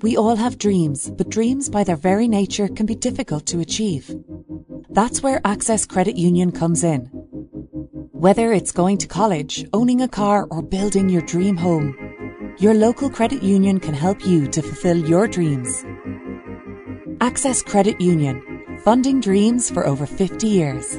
We all have dreams, but dreams by their very nature can be difficult to achieve. That's where Access Credit Union comes in. Whether it's going to college, owning a car, or building your dream home, your local credit union can help you to fulfill your dreams. Access Credit Union, funding dreams for over 50 years.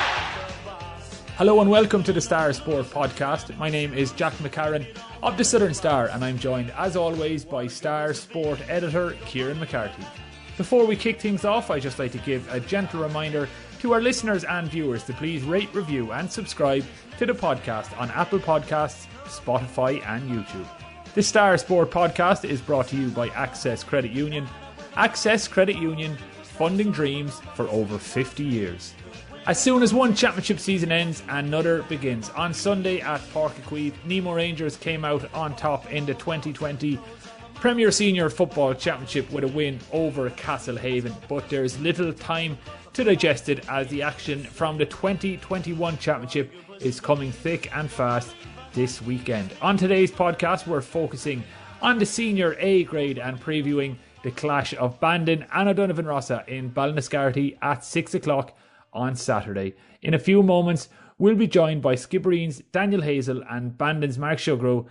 Hello and welcome to the Star Sport podcast. My name is Jack McCarran of the Southern Star, and I'm joined as always by Star Sport editor Kieran McCarthy. Before we kick things off, I'd just like to give a gentle reminder to our listeners and viewers to please rate, review, and subscribe to the podcast on Apple Podcasts, Spotify, and YouTube. The Star Sport podcast is brought to you by Access Credit Union. Access Credit Union, funding dreams for over 50 years. As soon as one championship season ends, another begins. On Sunday at Uí Nemo Rangers came out on top in the 2020 Premier Senior Football Championship with a win over Castlehaven, but there's little time to digest it as the action from the 2021 Championship is coming thick and fast this weekend. On today's podcast, we're focusing on the senior A grade and previewing the clash of Bandon and O'Donovan Rossa in Ballinascarthy at 6 o'clock on Saturday. In a few moments, we'll be joined by Skibbereen's Daniel Hazel and Bandon's Mark Sugrue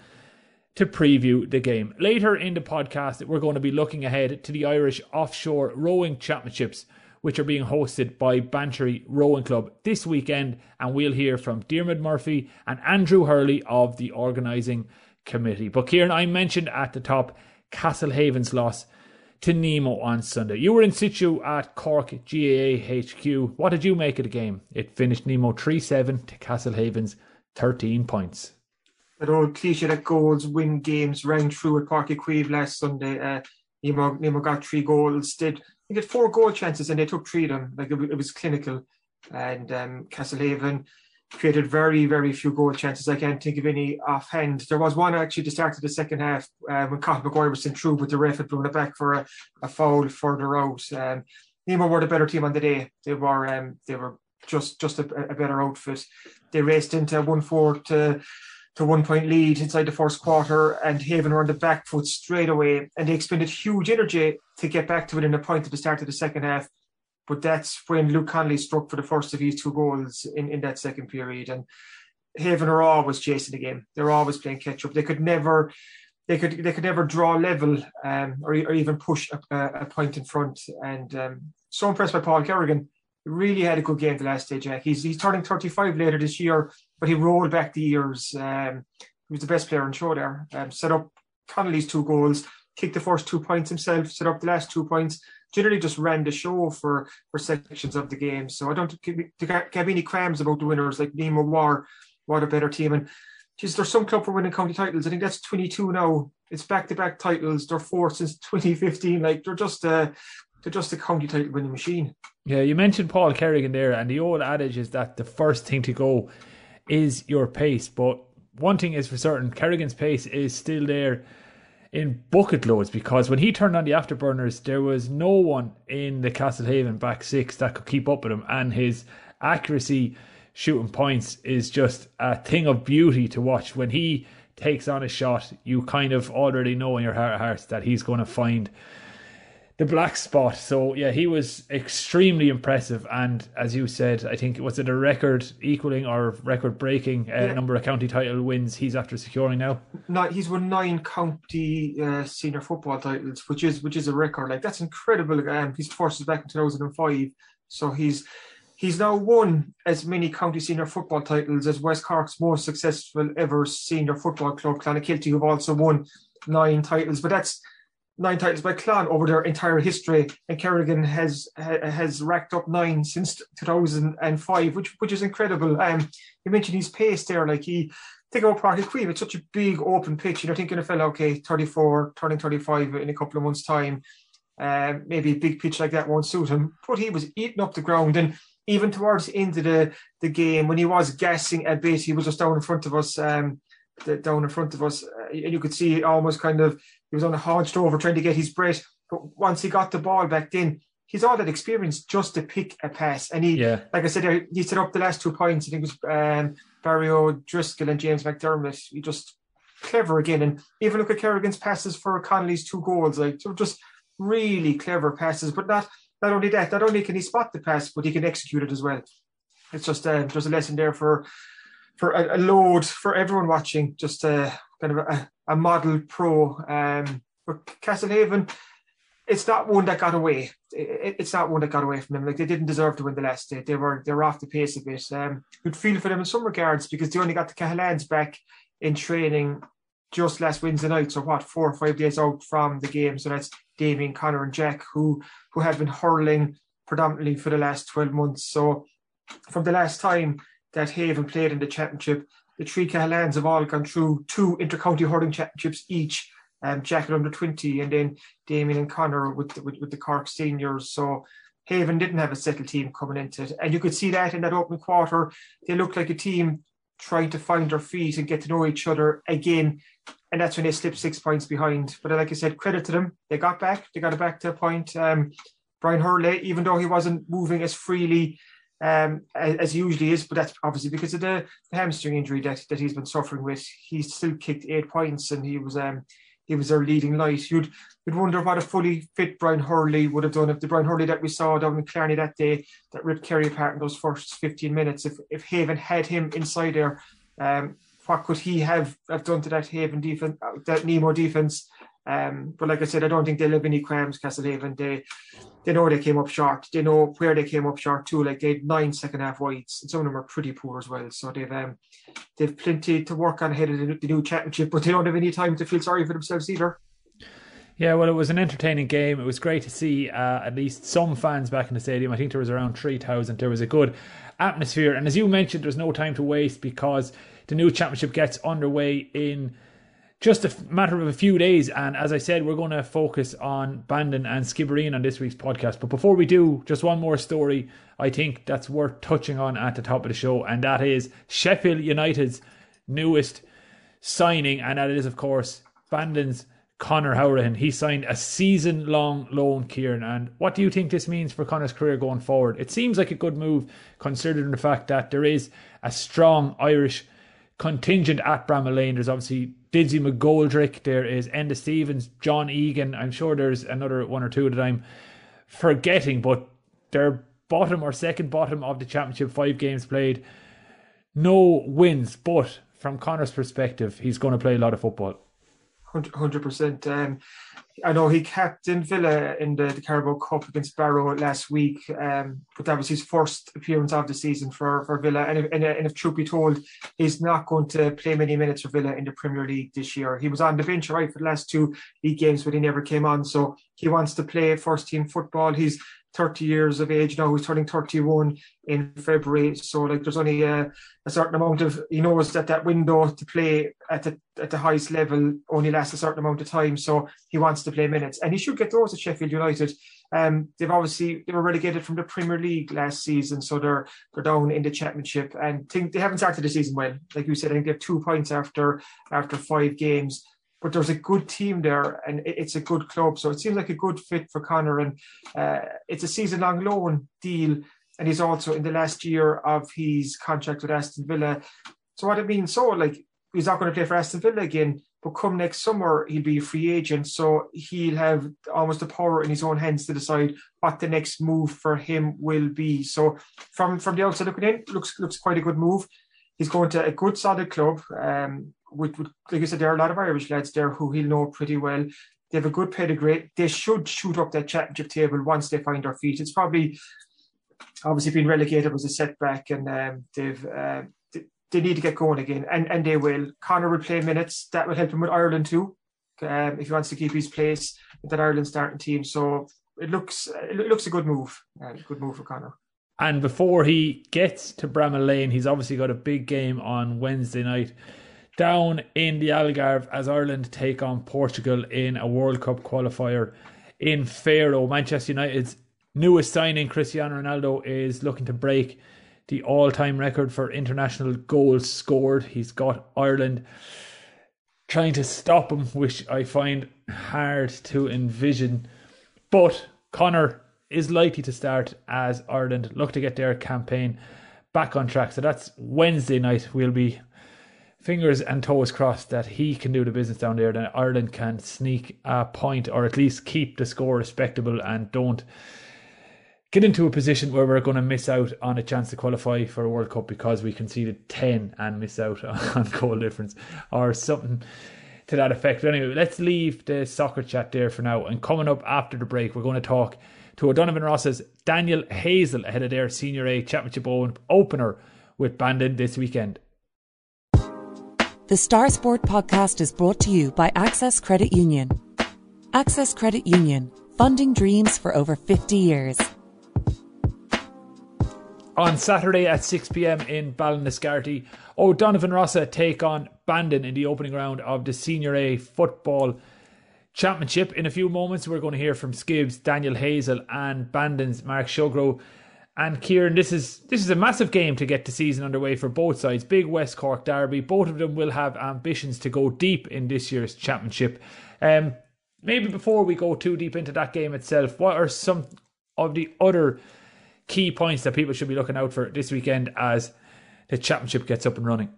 to preview the game. Later in the podcast, we're going to be looking ahead to the Irish Offshore Rowing Championships which are being hosted by Bantry Rowing Club this weekend. And we'll hear from Diarmaid Murphy and Andrew Hurley of the organising committee. But Kieran, I mentioned at the top Castlehaven's loss to Nemo on Sunday. You were in situ at Cork GAA HQ. What did you make of the game? It finished Nemo 3 7 to Castlehaven's 13 points. That old cliche that goals win games rang true at Uí Chaoimh last Sunday. Uh, Nemo, Nemo got three goals, did he had four goal chances and they took three of them. Like it, it was clinical. And um, Castlehaven created very, very few goal chances. I can't think of any offhand. There was one actually to start of the second half uh, when Cathal Maguire was sent through, but the ref had blown it back for a, a foul further out. Um, Nemo were the better team on the day. They were um, they were just just a, a better outfit. They raced into one four to to one point lead inside the first quarter, and Haven were on the back foot straight away, and they expended huge energy to get back to it within a point at the start of the second half. But that's when Luke Connolly struck for the first of his two goals in, in that second period. And Haven are always chasing the game. They're always playing catch up. They could never they could they could never draw level um, or, or even push a, a, point in front. And um, so impressed by Paul Kerrigan. Really had a good game the last day, Jack. He's he's turning 35 later this year, but he rolled back the years. Um, he was the best player on show there. Um, set up Connolly's two goals, kicked the first two points himself, set up the last two points. Generally, just ran the show for for sections of the game. So I don't have any qualms about the winners like Nemo War. What a better team! And geez, there's some club for winning county titles. I think that's 22 now. It's back to back titles. They're four since 2015. Like they're just a they're just a county title winning machine. Yeah, you mentioned Paul Kerrigan there, and the old adage is that the first thing to go is your pace. But one thing is for certain, Kerrigan's pace is still there in bucket loads because when he turned on the afterburners, there was no one in the Castlehaven back six that could keep up with him, and his accuracy shooting points is just a thing of beauty to watch. When he takes on a shot, you kind of already know in your heart of hearts that he's going to find the black spot. So yeah, he was extremely impressive, and as you said, I think was it a record equaling or record breaking uh, yeah. number of county title wins he's after securing now. No, he's won nine county uh, senior football titles, which is which is a record. Like that's incredible. Um, he's first back in two thousand and five, so he's. He's now won as many county senior football titles as West Cork's most successful ever senior football club, Clonakilty, who've also won nine titles. But that's nine titles by Clan over their entire history, and Kerrigan has has racked up nine since 2005, which which is incredible. Um, you mentioned his pace there, like he think about Uí Chaoimh, it's such a big open pitch. You're thinking of a fellow, okay, 34, turning 35 in a couple of months' time. Um, maybe a big pitch like that won't suit him, but he was eating up the ground. And even towards the end of the, the game, when he was gassing a bit, he was just down in front of us. Um, down in front of us, uh, and you could see almost kind of he was on a hunched over trying to get his breath. But once he got the ball back in, he's all that experience just to pick a pass. And he, yeah. like I said, he set up the last two points. I think it was um, Barry O'Driscoll and James McDermott. He just clever again. And even look at Kerrigan's passes for Connolly's two goals. Like just really clever passes. But not not only that, not only can he spot the pass, but he can execute it as well. It's just uh, just a lesson there for for a, a load for everyone watching. Just a kind of a, a model pro. Um, for Castlehaven, it's not one that got away. It, it's not one that got away from them. Like they didn't deserve to win the last day. They were they were off the pace a bit. Um, good feel for them in some regards because they only got the Cahalanes back in training just last Wednesday night. So what, four or five days out from the game. So that's Damien, Connor, and Jack who who have been hurling predominantly for the last twelve months. So from the last time that Haven played in the championship, the three Cahalanes have all gone through two intercounty hurling championships each um, Jack under 20, and then Damien and Connor with, with, with the Cork seniors. So Haven didn't have a settled team coming into it. And you could see that in that open quarter. They looked like a team trying to find their feet and get to know each other again. And that's when they slipped six points behind. But like I said, credit to them. They got back. They got it back to a point. Um, Brian Hurley, even though he wasn't moving as freely um, as, usually is, but that's obviously because of the, the, hamstring injury that, that he's been suffering with. He still kicked eight points and he was um, he was their leading light. You'd you'd wonder what a fully fit Brian Hurley would have done if the Brian Hurley that we saw down in Killarney that day that ripped Kerry apart in those first 15 minutes. If if Haven had him inside there, um, what could he have, have done to that Haven defense, that Nemo defense? Um, but like I said, I don't think they live any qualms, Castlehaven. They they know they came up short. They know where they came up short too. Like they had nine second half wides, and some of them are pretty poor as well. So they've um, they've plenty to work on ahead of the, the new championship, but they don't have any time to feel sorry for themselves either. Yeah, well, it was an entertaining game. It was great to see uh, at least some fans back in the stadium. I think there was around 3,000. There was a good atmosphere. And as you mentioned, there's no time to waste because the new championship gets underway in just a matter of a few days. And as I said, we're going to focus on Bandon and Skibbereen on this week's podcast. But before we do, just one more story I think that's worth touching on at the top of the show, and that is Sheffield United's newest signing, and that is, of course, Bandon's Conor Hourihane. He signed a season long loan, Kieran. And what do you think this means for Connor's career going forward? It seems like a good move, considering the fact that there is a strong Irish contingent at Bramall Lane. There's obviously Didsy McGoldrick, there is Enda Stevens, John Egan. I'm sure there's another one or two that I'm forgetting, but they're bottom or second bottom of the championship, five games played, no wins. But from Connor's perspective, he's going to play a lot of football. Hundred percent. Um, I know he captained Villa in the, the Carabao Cup against Barrow last week, um, but that was his first appearance of the season for, for Villa. And if, and, and if truth be told, he's not going to play many minutes for Villa in the Premier League this year. He was on the bench right for the last two league games, but he never came on. So he wants to play first team football. He's 30 years of age now. He's turning 31 in February. So like there's only a, a, certain amount of he knows that that window to play at the at the highest level only lasts a certain amount of time. So he wants to play minutes, and he should get those at Sheffield United. Um, they've obviously they were relegated from the Premier League last season, so they're they're down in the Championship, and think they haven't started the season well. Like you said, I think they have two points after after five games but there's a good team there and it's a good club. So it seems like a good fit for Conor. And uh, it's a season long loan deal. And he's also in the last year of his contract with Aston Villa. So what it means, so like he's not going to play for Aston Villa again, but come next summer he'll be a free agent. So he'll have almost the power in his own hands to decide what the next move for him will be. So from from the outside looking in, looks looks quite a good move. He's going to a good solid club. Um, with, with, like I said, there are a lot of Irish lads there who he'll know pretty well. They have a good pedigree. They should shoot up that championship table once they find their feet. It's probably obviously been relegated was a setback, and um, they've uh, they, need to get going again, and and they will. Connor will play minutes. That will help him with Ireland too. um, if he wants to keep his place in that Ireland starting team. So it looks it looks a good move, uh, good move for Connor. And before he gets to Bramall Lane, he's obviously got a big game on Wednesday night down in the Algarve as Ireland take on Portugal in a World Cup qualifier in Faro. Manchester United's newest signing, Cristiano Ronaldo, is looking to break the all time record for international goals scored. He's got Ireland trying to stop him, which I find hard to envision. But Connor is likely to start as Ireland look to get their campaign back on track. So that's Wednesday night. We'll be fingers and toes crossed that he can do the business down there, then Ireland can sneak a point or at least keep the score respectable and don't get into a position where we're going to miss out on a chance to qualify for a World Cup because we conceded 10 and miss out on goal difference or something to that effect. But anyway, let's leave the soccer chat there for now. And coming up after the break, we're going to talk to O'Donovan Rossa's Daniel Hazel ahead of their Senior A Championship opener with Bandon this weekend. The Star Sport podcast is brought to you by Access Credit Union. Access Credit Union, funding dreams for over 50 years. On Saturday at 6 pm in Ballinascarthy, O'Donovan Rossa take on Bandon in the opening round of the Senior A Football Championship. In a few moments, we're going to hear from Skibs, Daniel Hazel, and Bandon's Mark Sugrue. And Kieran, this is this is a massive game to get the season underway for both sides. Big West Cork derby. Both of them will have ambitions to go deep in this year's championship. Um, maybe before we go too deep into that game itself, what are some of the other key points that people should be looking out for this weekend as the championship gets up and running?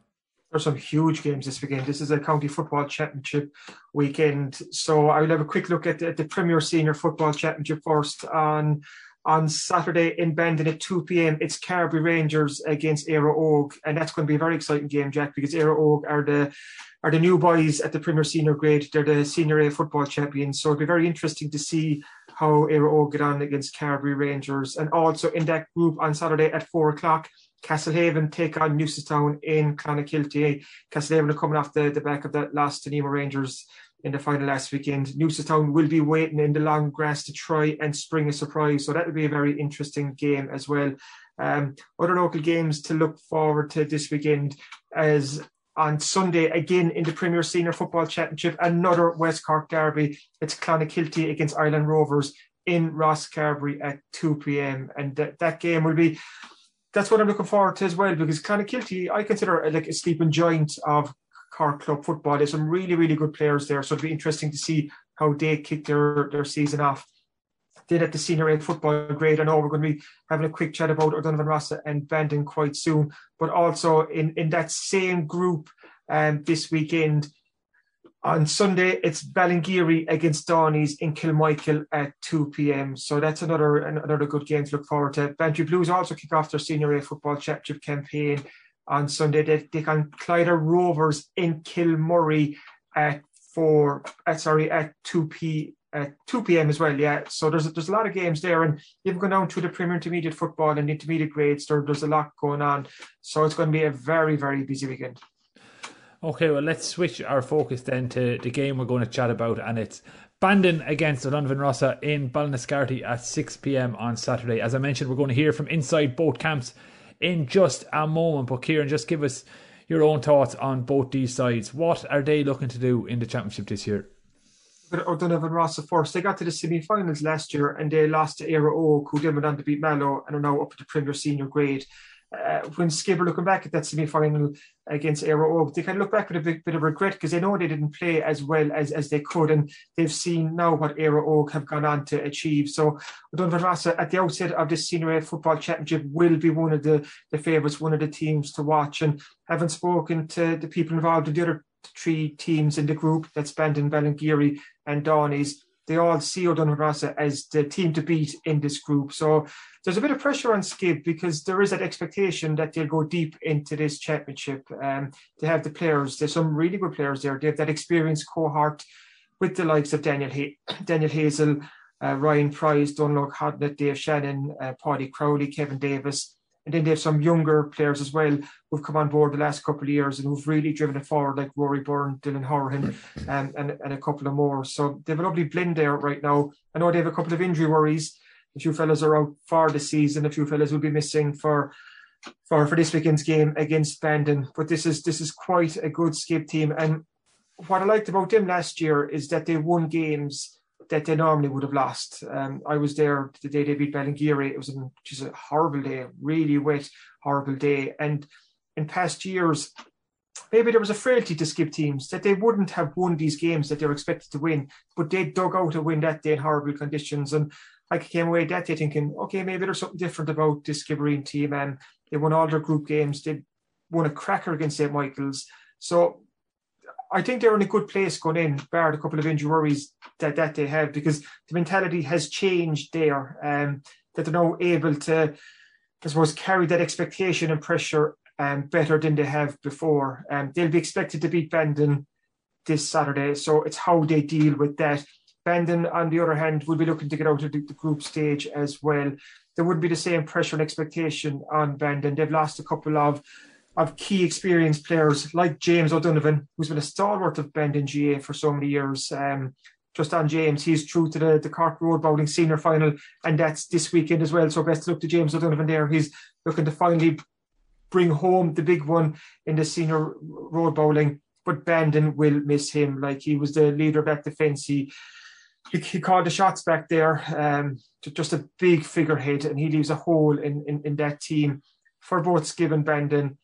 There's some huge games this weekend. This is a county football championship weekend, so I will have a quick look at the, at the Premier Senior Football Championship first on on Saturday in Bandon at 2 p.m. It's Carbery Rangers against Éire Óg, and that's going to be a very exciting game, Jack, because Éire Óg are the are the new boys at the Premier Senior grade. They're the Senior A football champions, so it'll be very interesting to see how Éire Óg get on against Carbery Rangers. And also in that group on Saturday at four o'clock, Castlehaven take on Newcestown in Clonakilty. Castlehaven are coming off the, the back of that last to Nemo Rangers in the final last weekend. Newcestown will be waiting in the long grass to try and spring a surprise. So that will be a very interesting game as well. Um, other local games to look forward to this weekend as on Sunday, again in the Premier Senior Football Championship, another West Cork derby. It's Clonakilty against Ilen Rovers in Rosscarbery at 2 p.m. And that, that game will be, that's what I'm looking forward to as well, because Clonakilty, I consider like a sleeping giant of Cork Club football. There's some really, really good players there. So it'll be interesting to see how they kick their, their season off. Then at the senior A football grade, I know we're going to be having a quick chat about O'Donovan Rossa and Bandon quite soon, but also in, in that same group um, this weekend, on Sunday, it's Ballingeary against Dohenys in Kilmichael at 2 p.m. So that's another another good game to look forward to. Bantry Blues also kick off their Senior A football championship campaign on Sunday. They take on Clyda Rovers in Kilmurry at four. Uh, sorry, at two p. At 2 p.m. as well, yeah. So there's there's a lot of games there, and even going down to the Premier Intermediate football and intermediate grades, there, there's a lot going on. So it's going to be a very very busy weekend. Okay, well let's switch our focus then to the game we're going to chat about, and it's Bandon against O'Donovan Rossa in Ballinascarthy at 6 p.m. on Saturday. As I mentioned, we're going to hear from inside both camps in just a moment. But Kieran, just give us your own thoughts on both these sides. What are they looking to do in the championship this year? O'Donovan Rossa first. They got to the semi-finals last year and they lost to Éire Óg, who then went on to beat Mallow and are now up at the Premier Senior grade uh, when Skibber looking back at that semi final against Éire Óg, they of look back with a bit, of regret because they know they didn't play as well as, as they could, and they've seen now what Éire Óg have gone on to achieve. So Rossa at the outset of this senior A football championship will be one of the, the favourites, one of the teams to watch. And having spoken to the people involved in the other three teams in the group, that's Bandon, Ballingeary and Dohenys, they all see O'Donovan as the team to beat in this group. So there's a bit of pressure on Skib because there is that expectation that they'll go deep into this championship. Um, they have the players. There's some really good players there. They have that experienced cohort with the likes of Daniel Daniel Hazel, uh, Ryan Price, Donald Hodnett, Dave Shannon, uh, Paddy Crowley, Kevin Davis, And then they have some younger players as well who've come on board the last couple of years and who've really driven it forward, like Rory Byrne, Dylan Horan, um, and, and a couple of more. So they have a lovely blend there right now. I know they have a couple of injury worries. A few fellas are out for the season. A few fellas will be missing for for for this weekend's game against Bandon. But this is this is quite a good Skib team. And what I liked about them last year is that they won games that they normally would have lost. Um, I was there the day they beat Ballingeary. It was just a horrible day, really wet, horrible day. And in past years, maybe there was a frailty to Skib teams that they wouldn't have won these games that they were expected to win, but they dug out a win that day in horrible conditions. And I came away that day thinking, okay, maybe there's something different about this Skibbereen team. And they won all their group games. They won a cracker against St. Michael's. So I think they're in a good place going in, bar a couple of injury worries that, that they have, because the mentality has changed there. Um, that they're now able to, I suppose, carry that expectation and pressure um, better than they have before. Um, they'll be expected to beat Bandon this Saturday, so it's how they deal with that. Bandon, on the other hand, will be looking to get out of the, the group stage as well. There would be the same pressure and expectation on Bandon. They've lost a couple of of key experienced players like James O'Donovan, who's been a stalwart of Bandon GA for so many years. Um, just on James, he's true to the, the Cork Road Bowling Senior Final, and that's this weekend as well. So best of luck to James O'Donovan there. He's looking to finally bring home the big one in the Senior Road Bowling. But Bandon will miss him. Like he was the leader that defence. He, he, he called the shots back there. Um, just a big figurehead, and he leaves a hole in, in, in that team for both Skibb and Bandon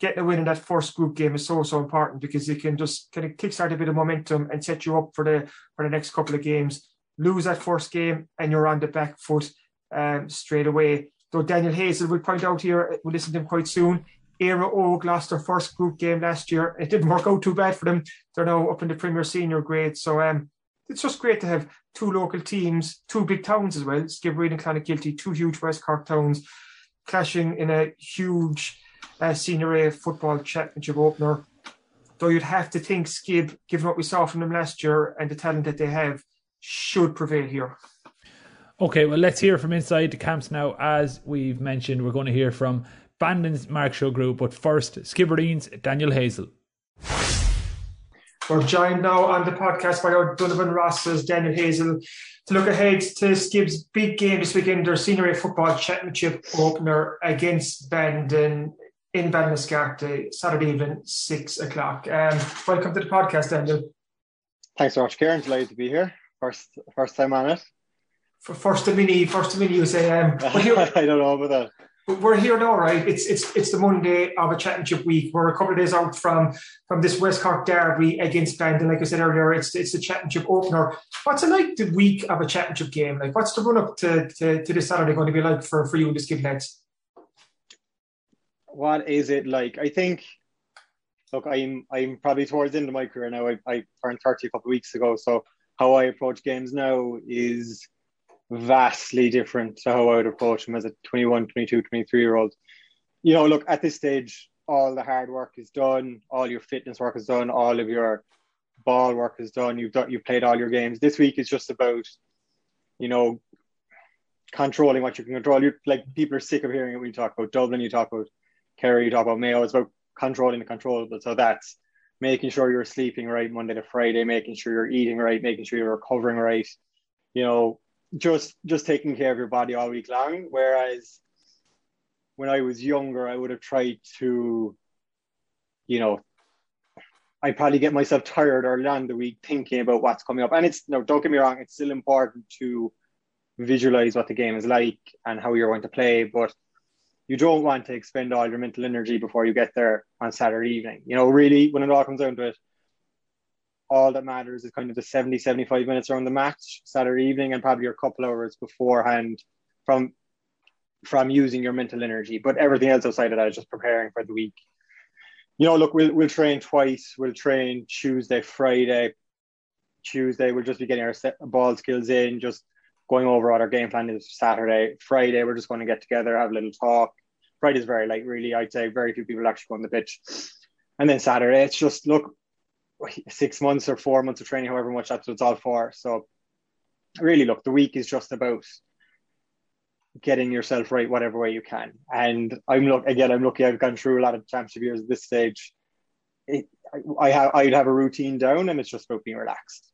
getting a win in that first group game is so so important because it can just kind of kickstart a bit of momentum and set you up for the for the next couple of games. Lose that first game and you're on the back foot um, straight away. Though Daniel Hazel will point out here, we'll listen to him quite soon. Éire Óg lost their first group game last year. It didn't work out too bad for them. They're now up in the Premier Senior grade. So um, it's just great to have two local teams, two big towns as well, Skibbereen and Clonakilty, two huge West Cork towns, clashing in a huge uh, Senior A Football Championship opener. Though you'd have to think Skib, given what we saw from them last year and the talent that they have, should prevail here. Okay, well, let's hear from inside the camps now. As we've mentioned, we're going to hear from Bandon's Mark Sugrue, but first, Skibbereen's Daniel Hazel. We're joined now on the podcast by O'Donovan Rossa's Daniel Hazel to look ahead to Skib's big game this weekend, their Senior A Football Championship opener against Bandon in Ballinascarthy, Saturday evening, six o'clock. Um, welcome to the podcast, Daniel. Thanks so much, Kieran. Delighted to be here. First, first time on it. For first to mini, first to mini, you say. Um, I don't know about that. But we're here now, right? It's it's it's the Monday of a championship week. We're a couple of days out from from this West Cork derby against Bandon. Like I said earlier, it's it's the championship opener. What's it like the week of a championship game? Like, what's the run up to, to, to this Saturday going to be like for, for you and the Skibb lads? What is it like? I think. Look, I'm I'm probably towards the end of my career now. I, I turned thirty a couple of weeks ago, so how I approach games now is vastly different to how I would approach them as a 21, 22, 23 year old. You know, look, at this stage, all the hard work is done, all your fitness work is done, all of your ball work is done. You've done, you've played all your games. This week is just about, you know, controlling what you can control. You're, like people are sick of hearing it when you talk about Dublin. You talk about Kerry, you talk about Mayo, it's about controlling the controllable. So that's making sure you're sleeping right Monday to Friday, making sure you're eating right, making sure you're recovering right. You know, just just taking care of your body all week long. Whereas when I was younger, I would have tried to, you know, I probably get myself tired early on the week thinking about what's coming up. And it's no, don't get me wrong, it's still important to visualize what the game is like and how you're going to play, but you don't want to expend all your mental energy before you get there on Saturday evening. You know, really, when it all comes down to it, all that matters is kind of the 70, 75 minutes around the match Saturday evening and probably a couple hours beforehand from from using your mental energy. But everything else outside of that is just preparing for the week. You know, look, we'll we'll train twice. We'll train Tuesday, Friday. Tuesday, we'll just be getting our ball skills in, just going over what our game plan is for Saturday. Friday, we're just going to get together, have a little talk, Friday's very light, really. I'd say very few people actually go on the pitch. And then Saturday, it's just look, six months or four months of training, however much that's what it's all for. So really, look, the week is just about getting yourself right whatever way you can. And I'm look again. I'm lucky. I've gone through a lot of championship years at this stage. It, I, I have I'd have a routine down, and it's just about being relaxed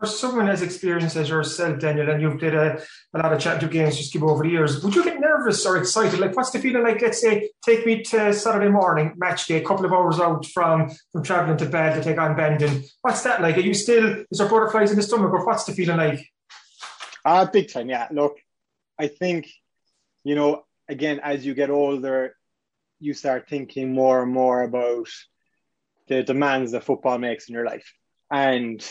for someone as experienced as yourself, Daniel, and you've did a, a lot of championship games just give over the years, would you get nervous or excited? Like, what's the feeling like? Let's say, take me to Saturday morning, match day, a couple of hours out from from travelling to bed to take on Bandon. What's that like? Are you still, is there butterflies in the stomach, or what's the feeling like? Uh, big time, yeah. Look, I think, you know, again, as you get older, you start thinking more and more about the demands that football makes in your life. And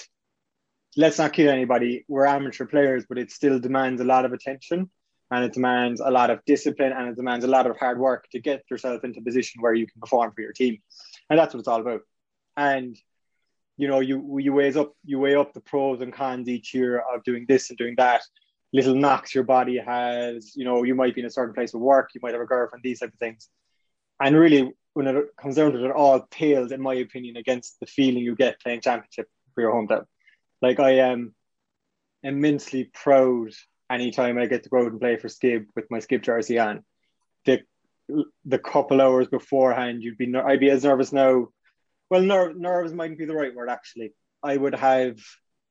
let's not kid anybody. We're amateur players, but it still demands a lot of attention and it demands a lot of discipline and it demands a lot of hard work to get yourself into a position where you can perform for your team. And that's what it's all about. And you know, you you weigh up you weigh up the pros and cons each year of doing this and doing that. Little knocks your body has, you know, you might be in a certain place of work, you might have a girlfriend, these type of things. And really, when it comes down to it, it all pales, in my opinion, against the feeling you get playing championship for your hometown. Like I am immensely proud anytime I get to go out and play for Skib with my Skib jersey on. The the couple hours beforehand, you'd be I'd be as nervous now. Well, ner- nervous mightn't be the right word actually. I would have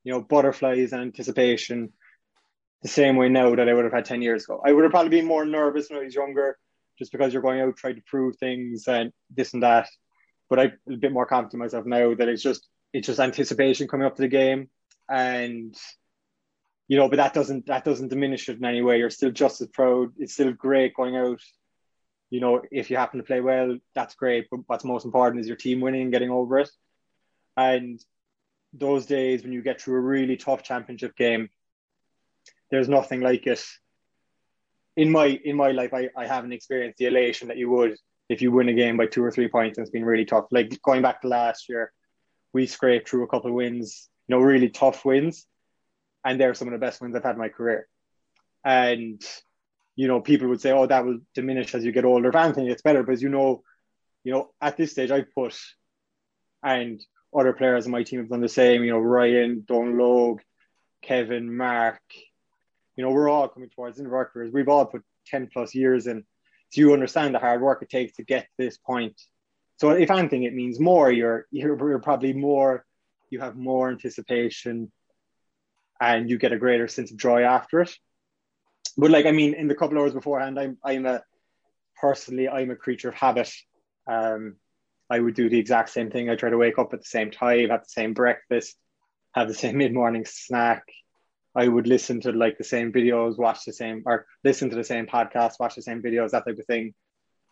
you know butterflies anticipation the same way now that I would have had ten years ago. I would have probably been more nervous when I was younger, just because you're going out trying to prove things and this and that. But I'm a bit more confident myself now that it's just it's just anticipation coming up to the game and you know, but that doesn't that doesn't diminish it in any way. You're still just as proud. It's still great going out. You know, if you happen to play well, that's great. But what's most important is your team winning and getting over it. And those days when you get through a really tough championship game, there's nothing like it. In my in my life, I, I haven't experienced the elation that you would if you win a game by two or three points and it's been really tough. Like going back to last year, we scraped through a couple of wins you know, really tough wins. And they're some of the best wins I've had in my career. And, you know, people would say, oh, that will diminish as you get older. If anything, it's better because, you know, you know, at this stage, I've put, and other players in my team have done the same, you know, Ryan, Don Logue, Kevin, Mark, you know, we're all coming towards the end of our careers. We've all put 10 plus years in. So you understand the hard work it takes to get to this point. So if anything, it means more. You're you're, you're probably more you have more anticipation and you get a greater sense of joy after it. But like I mean, in the couple hours beforehand, I'm I'm a personally I'm a creature of habit. Um, I would do the exact same thing. I try to wake up at the same time, have the same breakfast, have the same mid morning snack. I would listen to like the same videos, watch the same or listen to the same podcast, watch the same videos, that type of thing.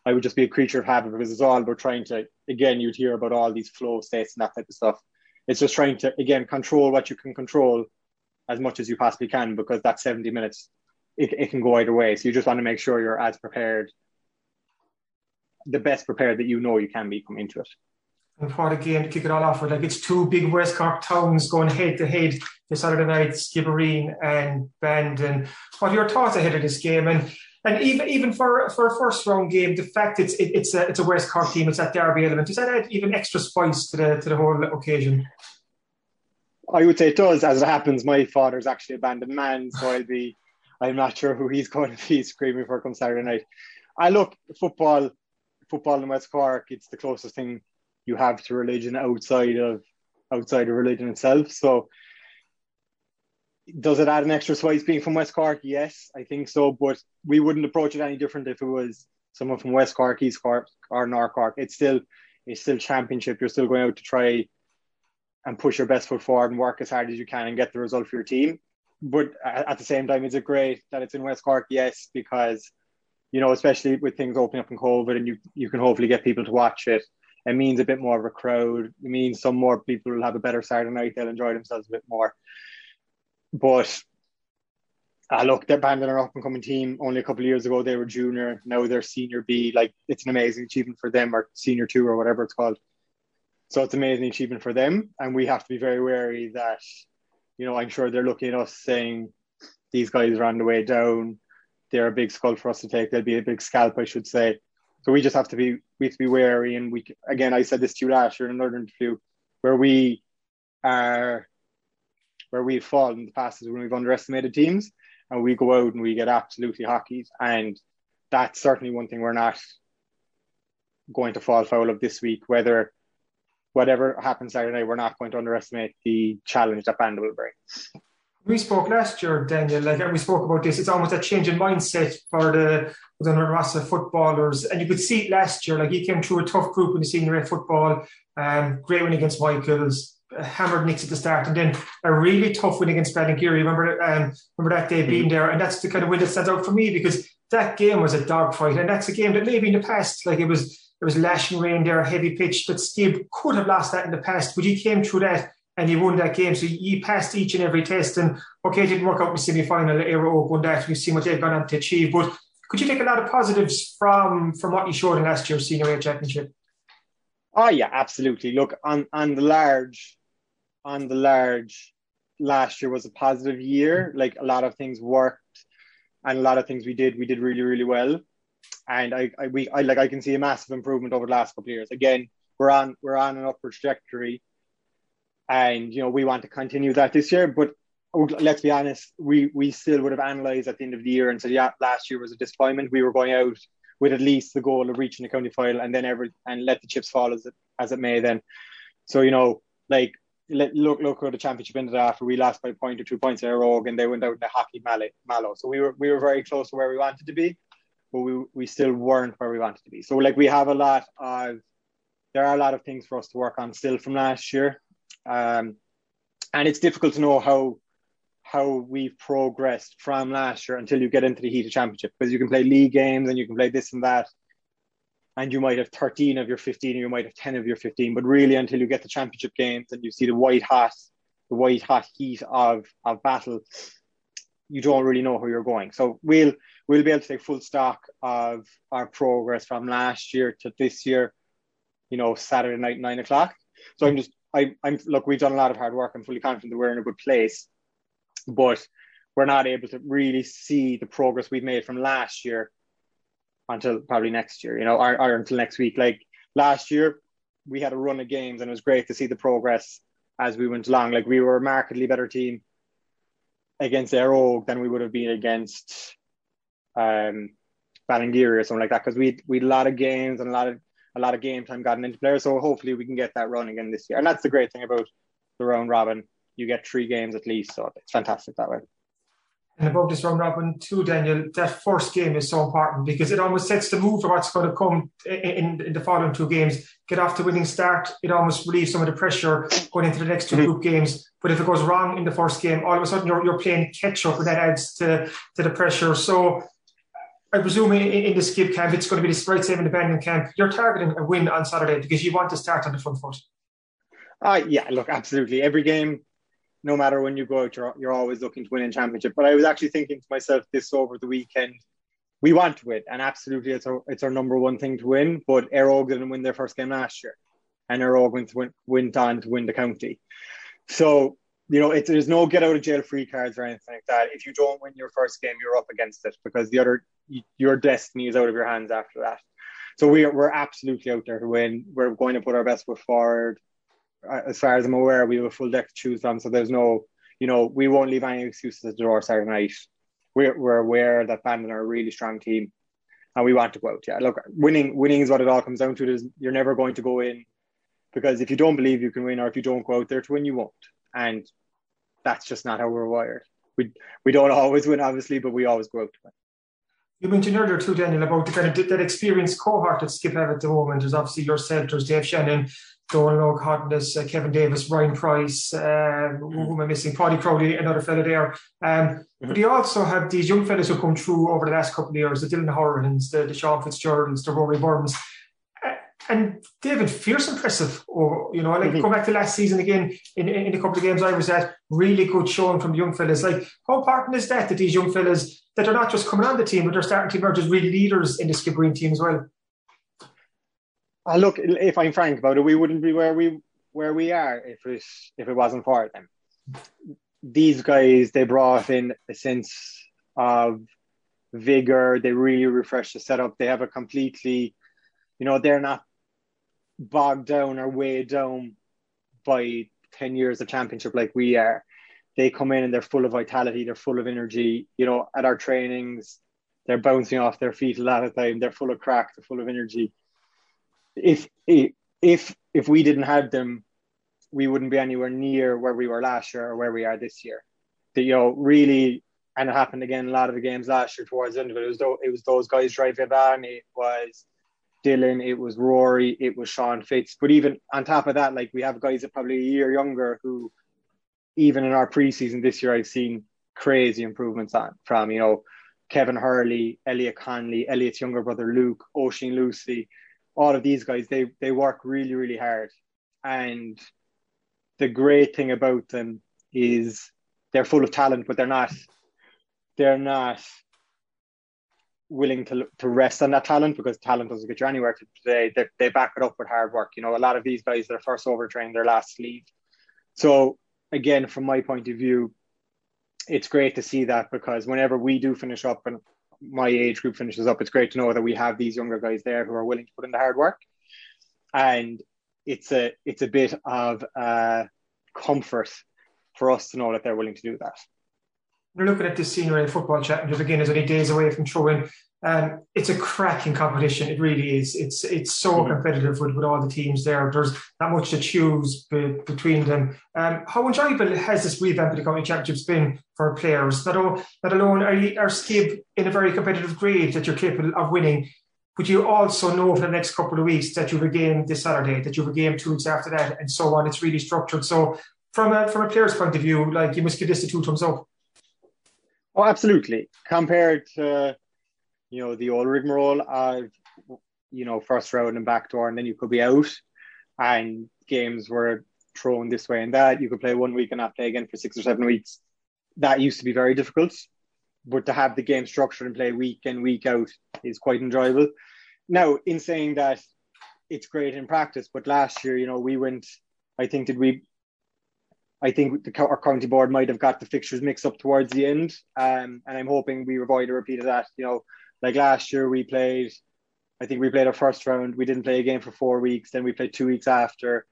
I would just be a creature of habit because it's all about trying to again you'd hear about all these flow states and that type of stuff. It's just trying to again control what you can control as much as you possibly can because that 70 minutes it, it can go either way. So you just want to make sure you're as prepared, the best prepared that you know you can be coming into it. And what a game to kick it all off with. Like it's two big West Cork towns going head to head this Saturday night, Skibbereen and Bandon What are your thoughts ahead of this game? And and even even for for a first round game, the fact it's it, it's a it's a West Cork team, it's that derby element. Does that add even extra spice to the to the whole occasion? I would say it does. As it happens, my father's actually a Bandon man, so I'll be. I'm not sure who he's going to be screaming for come Saturday night. I look football, football in West Cork. It's the closest thing you have to religion outside of outside of religion itself. So does it add an extra spice being from West Cork? Yes, I think so. But we wouldn't approach it any different if it was someone from West Cork, East Cork, or North Cork. It's still it's still championship. You're still going out to try and push your best foot forward and work as hard as you can and get the result for your team. But at the same time, is it great that it's in West Cork? Yes, because you know, especially with things opening up in COVID, and you you can hopefully get people to watch it. It means a bit more of a crowd. It means some more people will have a better Saturday night. They'll enjoy themselves a bit more. But uh, look, they're Bandon are up and coming team. Only a couple of years ago, they were junior. Now they're senior B. Like it's an amazing achievement for them, or senior two, or whatever it's called. So it's an amazing achievement for them, and we have to be very wary that, you know, I'm sure they're looking at us saying, these guys are on the way down. They're a big skull for us to take. They'll be a big scalp, I should say. So we just have to be we have to be wary. And we again, I said this to you last year in another interview, where we are where we've fallen in the past is when we've underestimated teams. and we go out and we get absolutely hockeyed. And that's certainly one thing we're not going to fall foul of this week. Whether whatever happens Saturday, night, we're not going to underestimate the challenge that Banda will bring. We spoke last year, Daniel, like and we spoke about this. It's almost a change in mindset for the the Rossa footballers, and you could see it last year. Like he came through a tough group in the senior A football, um, great win against Michaels, hammered Nix at the start, and then a really tough win against Ballingeary. Remember, um, remember that day mm-hmm. being there, and that's the kind of win that stands out for me because that game was a dogfight, and that's a game that maybe in the past, like it was, it was lashing rain there, a heavy pitch, but Skib could have lost that in the past, but he came through that and he won that game. So he passed each and every test. And okay, it didn't work out in the semi final. Aero won that. We've seen what they've gone on to achieve. But could you take a lot of positives from from what you showed in last year's senior A championship? Oh yeah, absolutely. Look on on the large, on the large, last year was a positive year. Like a lot of things worked, and a lot of things we did, we did really really well. And I, I we I like I can see a massive improvement over the last couple of years. Again, we're on we're on an upward trajectory and you know we want to continue that this year. But let's be honest, we we still would have analysed at the end of the year and said, yeah, last year was a disappointment. We were going out with at least the goal of reaching the county final, and then every and let the chips fall as it as it may. Then, so you know, like let, look look at the championship ended after we lost by a point or two points in a row, and they went out in the hockey mallet, mallow. So we were we were very close to where we wanted to be, but we we still weren't where we wanted to be. So like we have a lot of there are a lot of things for us to work on still from last year. Um, and it's difficult to know how how we've progressed from last year until you get into the heat of championship because you can play league games and you can play this and that and you might have 13 of your 15 or you might have 10 of your 15 but really until you get the championship games and you see the white hot the white hot heat of of battle you don't really know where you're going so we'll we'll be able to take full stock of our progress from last year to this year you know saturday night nine o'clock so i'm just I, I'm look, we've done a lot of hard work. I'm fully confident that we're in a good place, but we're not able to really see the progress we've made from last year until probably next year, you know, or, or until next week. Like last year, we had a run of games and it was great to see the progress as we went along. Like we were a markedly better team against Éire than we would have been against um Ballingeary or something like that because we we had a lot of games and a lot of a lot of game time gotten into players. So hopefully we can get that run again this year. And that's the great thing about the round robin. You get three games at least, so it's fantastic that way. And about this round robin too, Daniel, that first game is so important because it almost sets the mood for what's going to come in, in the following two games. Get off to winning start, it almost relieves some of the pressure going into the next 2 mm-hmm. group games. But if it goes wrong in the first game, all of a sudden you're, you're playing catch up, and that adds to, to the pressure. So I presume in, the Skib camp, it's going to be the same independent camp. You're targeting a win on Saturday because you want to start on the front foot. Uh, yeah, look, absolutely. Every game, no matter when you go out, you're, you're always looking to win in championship. But I was actually thinking to myself this over the weekend, we want to win, and absolutely, it's our it's our number one thing to win. But Óg didn't win their first game last year, and Éire Óg went, went, went on to win the county. So you know, it's, there's no get out of jail free cards or anything like that. If you don't win your first game, you're up against it because the other your destiny is out of your hands after that. So we are, we're absolutely out there to win. We're going to put our best foot forward. As far as I'm aware, we have a full deck to choose from. So there's no, you know, we won't leave any excuses at the door Saturday night. We're, we're aware that Bandon are a really strong team and we want to go out. Yeah, look, winning winning is what it all comes down to. There's, you're never going to go in because if you don't believe you can win or if you don't go out there to win, you won't. And that's just not how we're wired. We, we don't always win, obviously, but we always go out to win. You mentioned earlier too, Daniel, about the kind of that experienced cohort that Skib have at the moment. There's obviously yourself, there's Dave Shannon, Donald O'Connell, uh, Kevin Davis, Ryan Price, um, who am I missing? Paddy Crowley, another fellow there. Um, mm-hmm. But you also have these young fellas who come through over the last couple of years, the Dylan Horrans, the, the Sean Fitzgeralds, the Rory Burns. And David, fierce impressive. Or you know, like mm-hmm. go back to last season again in, in, in a couple of games I was at, really good showing from the young fellas. Like, how important is that that these young fellas that they're not just coming on the team, but they're starting to emerge as really leaders in the Skibbereen team as well? Uh, look, if I'm frank about it, we wouldn't be where we where we are if it if it wasn't for them. These guys, they brought in a sense of vigor. They really refreshed the setup. They have a completely, you know, they're not bogged down or weighed down by 10 years of championship like we are. they come in and they're full of vitality, they're full of energy. You know, at our trainings, they're bouncing off their feet a lot of time. They're full of crack, they're full of energy. If if if we didn't have them, we wouldn't be anywhere near where we were last year or where we are this year. That you know, really, and it happened again a lot of the games last year towards the end of it. It was those, it was those guys driving on. It was Dylan, it was Rory, it was Sean Fitz. But even on top of that, like we have guys that probably a year younger who, even in our preseason this year, I've seen crazy improvements on from you know Kevin Hurley, Elliot Conley, Elliot's younger brother Luke, Oisin Lucy, all of these guys. They they work really really hard, and the great thing about them is they're full of talent, but they're not they're not willing to to rest on that talent because talent doesn't get you anywhere today. They, they back it up with hard work. You know, a lot of these guys, their first overtrain, their last leave. So again, from my point of view, it's great to see that because whenever we do finish up and my age group finishes up, it's great to know that we have these younger guys there who are willing to put in the hard work. And it's a it's a bit of uh, comfort for us to know that they're willing to do that looking at this senior football championship again is only days away from throwing. Um, it's a cracking competition. It really is. It's it's so mm-hmm. competitive with, with all the teams there. There's not much to choose be, between them. Um, how enjoyable has this revamp of the county championships been for players? Not, all, not alone are you are Skibb in a very competitive grade that you're capable of winning, but you also know for the next couple of weeks that you have a game this Saturday, that you have a game two weeks after that, and so on. It's really structured. So from a from a player's point of view, like you must give this a two thumbs up. Oh, absolutely. Compared to, you know, the old rigmarole of, you know, first round and backdoor, and then you could be out, and games were thrown this way and that. You could play one week and not play again for six or seven weeks. That used to be very difficult, but to have the game structured and play week in week out is quite enjoyable. Now, in saying that, it's great in practice, but last year, you know, we went. I think did we I think the our county board might have got the fixtures mixed up towards the end, um, and I'm hoping we avoid a repeat of that. You know, like last year we played, I think we played our first round. We didn't play a game for four weeks. Then we played two weeks after,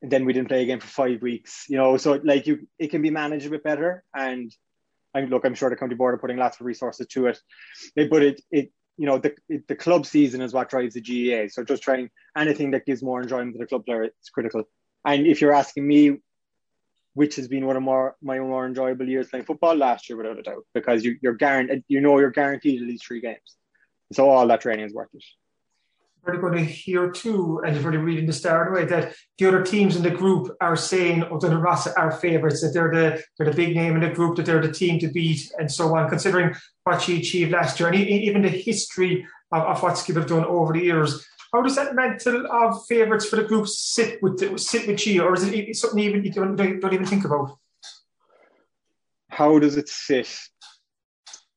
and then we didn't play again for five weeks. You know, so like you, it can be managed a bit better. And I look, I'm sure the county board are putting lots of resources to it, but it it you know the it, the club season is what drives the GAA. So just trying anything that gives more enjoyment to the club player, it's critical. And if you're asking me which has been one of more, my more enjoyable years playing football last year, without a doubt, because you, you're guaranteed, you know, you're guaranteed at least three games. So all that training is worth it. We're going to hear too, and you're already reading the star away that the other teams in the group are saying oh, O'Donovan Rossa are favourites, that they're the they're the big name in the group, that they're the team to beat, and so on. Considering what she achieved last year, and even the history of, of what Skibb have done over the years, how does that mental of favourites for the group sit with sit with you, or is it something even you don't, don't even think about? How does it sit?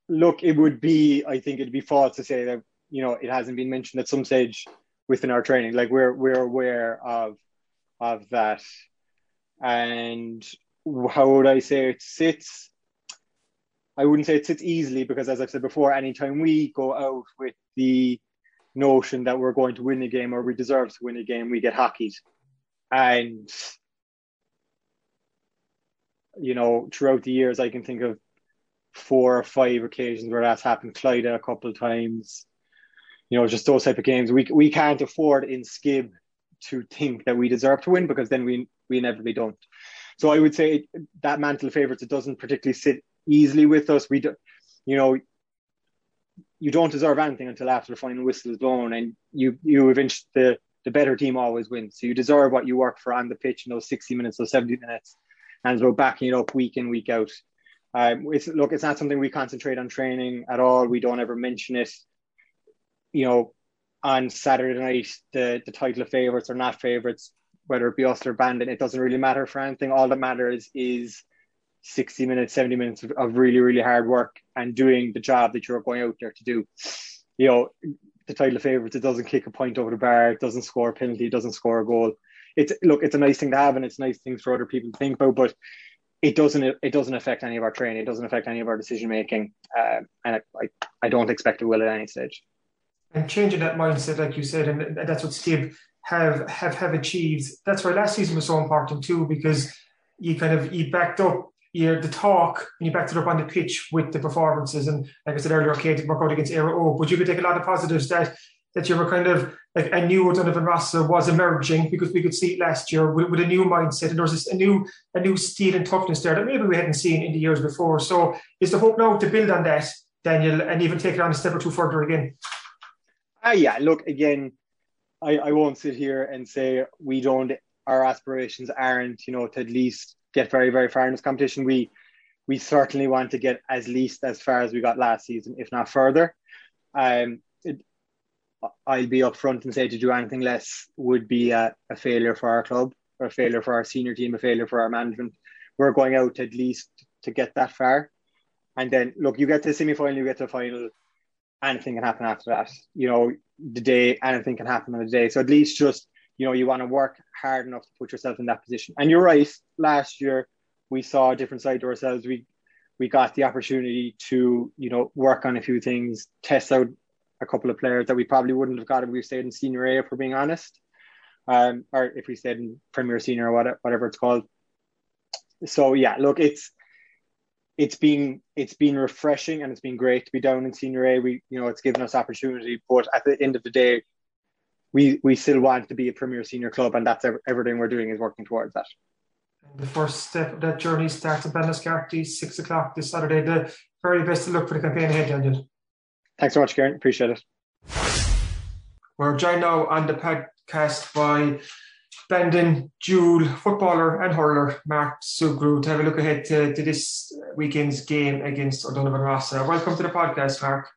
Look, it would be. I think it'd be false to say that you know it hasn't been mentioned at some stage within our training. Like we're we're aware of of that, and how would I say it sits? I wouldn't say it sits easily because, as I've said before, anytime we go out with the notion that we're going to win a game or we deserve to win a game, we get hockeyed. And, you know, throughout the years, I can think of four or five occasions where that's happened. Clyda a couple of times, you know, just those type of games. We, we can't afford in Skibb to think that we deserve to win because then we, we inevitably don't. So I would say that mantle of favourites, it doesn't particularly sit easily with us. We do, you know, you don't deserve anything until after the final whistle is blown, and you you eventually the the better team always wins. So you deserve what you work for on the pitch in those sixty minutes, or seventy minutes, and we're backing it up week in week out. Um, it's look, it's not something we concentrate on training at all. We don't ever mention it. You know, on Saturday night, the the title of favourites or not favourites, whether it be us or Bandon, it doesn't really matter for anything. All that matters is 60 minutes, 70 minutes of, of, really, really hard work and doing the job that you're going out there to do. You know, the title of favourites, it doesn't kick a point over the bar, it doesn't score a penalty, it doesn't score a goal. It's look, it's a nice thing to have and it's nice things for other people to think about, but it doesn't it doesn't affect any of our training, it doesn't affect any of our decision making. Um, and I, I don't expect it will at any stage. And changing that mindset, like you said, and that's what Steve have have have achieved. That's why last season was so important too, because you kind of you backed up you know, the talk and you backed it up on the pitch with the performances. And like I said earlier, okay, to work out against Óg, but you could take a lot of positives that that you were kind of like a new Donovan Rossa was emerging because we could see it last year with, with a new mindset and there was this, a new a new steel and toughness there that maybe we hadn't seen in the years before. So is the hope now to build on that, Daniel, and even take it on a step or two further again? Ah, uh, yeah. Look again. I, I won't sit here and say we don't. Our aspirations aren't, you know, to at least get very, very far in this competition. We we certainly want to get as least as far as we got last season, if not further. Um, it, I'll be upfront and say to do anything less would be a, a, failure for our club, or a failure for our senior team, a failure for our management. We're going out at least to get that far, and then look, you get to the semi final, you get to the final. Anything can happen after that. You know, the day anything can happen on the day. So at least just you know you want to work hard enough to put yourself in that position. And you're right. Last year we saw a different side to ourselves. We we got the opportunity to you know work on a few things, test out a couple of players that we probably wouldn't have got if we stayed in senior A, if we're being honest, um, or if we stayed in Premier Senior or whatever, it's called. So yeah, look, it's it's been it's been refreshing and it's been great to be down in senior A. We you know it's given us opportunity, but at the end of the day, we we still want to be a premier senior club, and that's everything we're doing is working towards that. The first step of that journey starts at Ballinascarthy, six o'clock this Saturday. The very best of luck for the campaign ahead, Daniel. Thanks so much, Karen. Appreciate it. We're joined now on the podcast by Bandon dual footballer and hurler Mark Sugrue to have a look ahead to, to this weekend's game against O'Donovan Rossa. Uh, welcome to the podcast, Mark.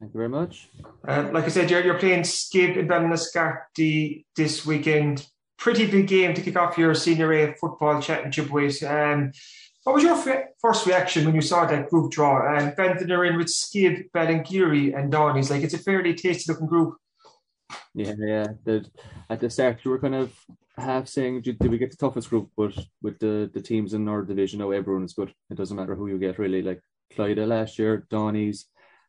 Thank you very much. Um, like I said, you're, you're playing Skibb in Ballinascarthy this weekend. Pretty big game to kick off your Senior A football championship with. Um, what was your f- first reaction when you saw that group draw? And um, Bandon are in with Skibb, Ballingeary, and Dohenys. Like it's a fairly tasty looking group. Yeah, yeah. The, at the start, you were kind of half saying, "Did we get the toughest group?" But with the the teams in our division, now everyone is good. It doesn't matter who you get, really. Like Clyda last year, Dohenys,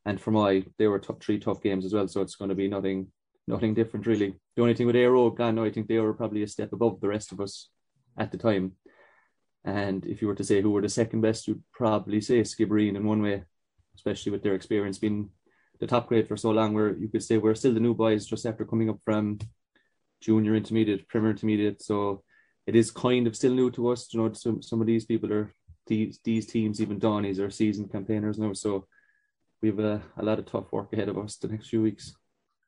and for my they were t- three tough games as well, so it's going to be nothing nothing different really. The only thing with Éire Óg, I think they were probably a step above the rest of us at the time. And if you were to say who were the second best, you'd probably say Skibbereen in one way, especially with their experience being the top grade for so long. Where you could say we're still the new boys just after coming up from junior intermediate, premier intermediate. So it is kind of still new to us. You know, some some of these people are these these teams, even Dohenys, are seasoned campaigners now. So we have a, a lot of tough work ahead of us the next few weeks.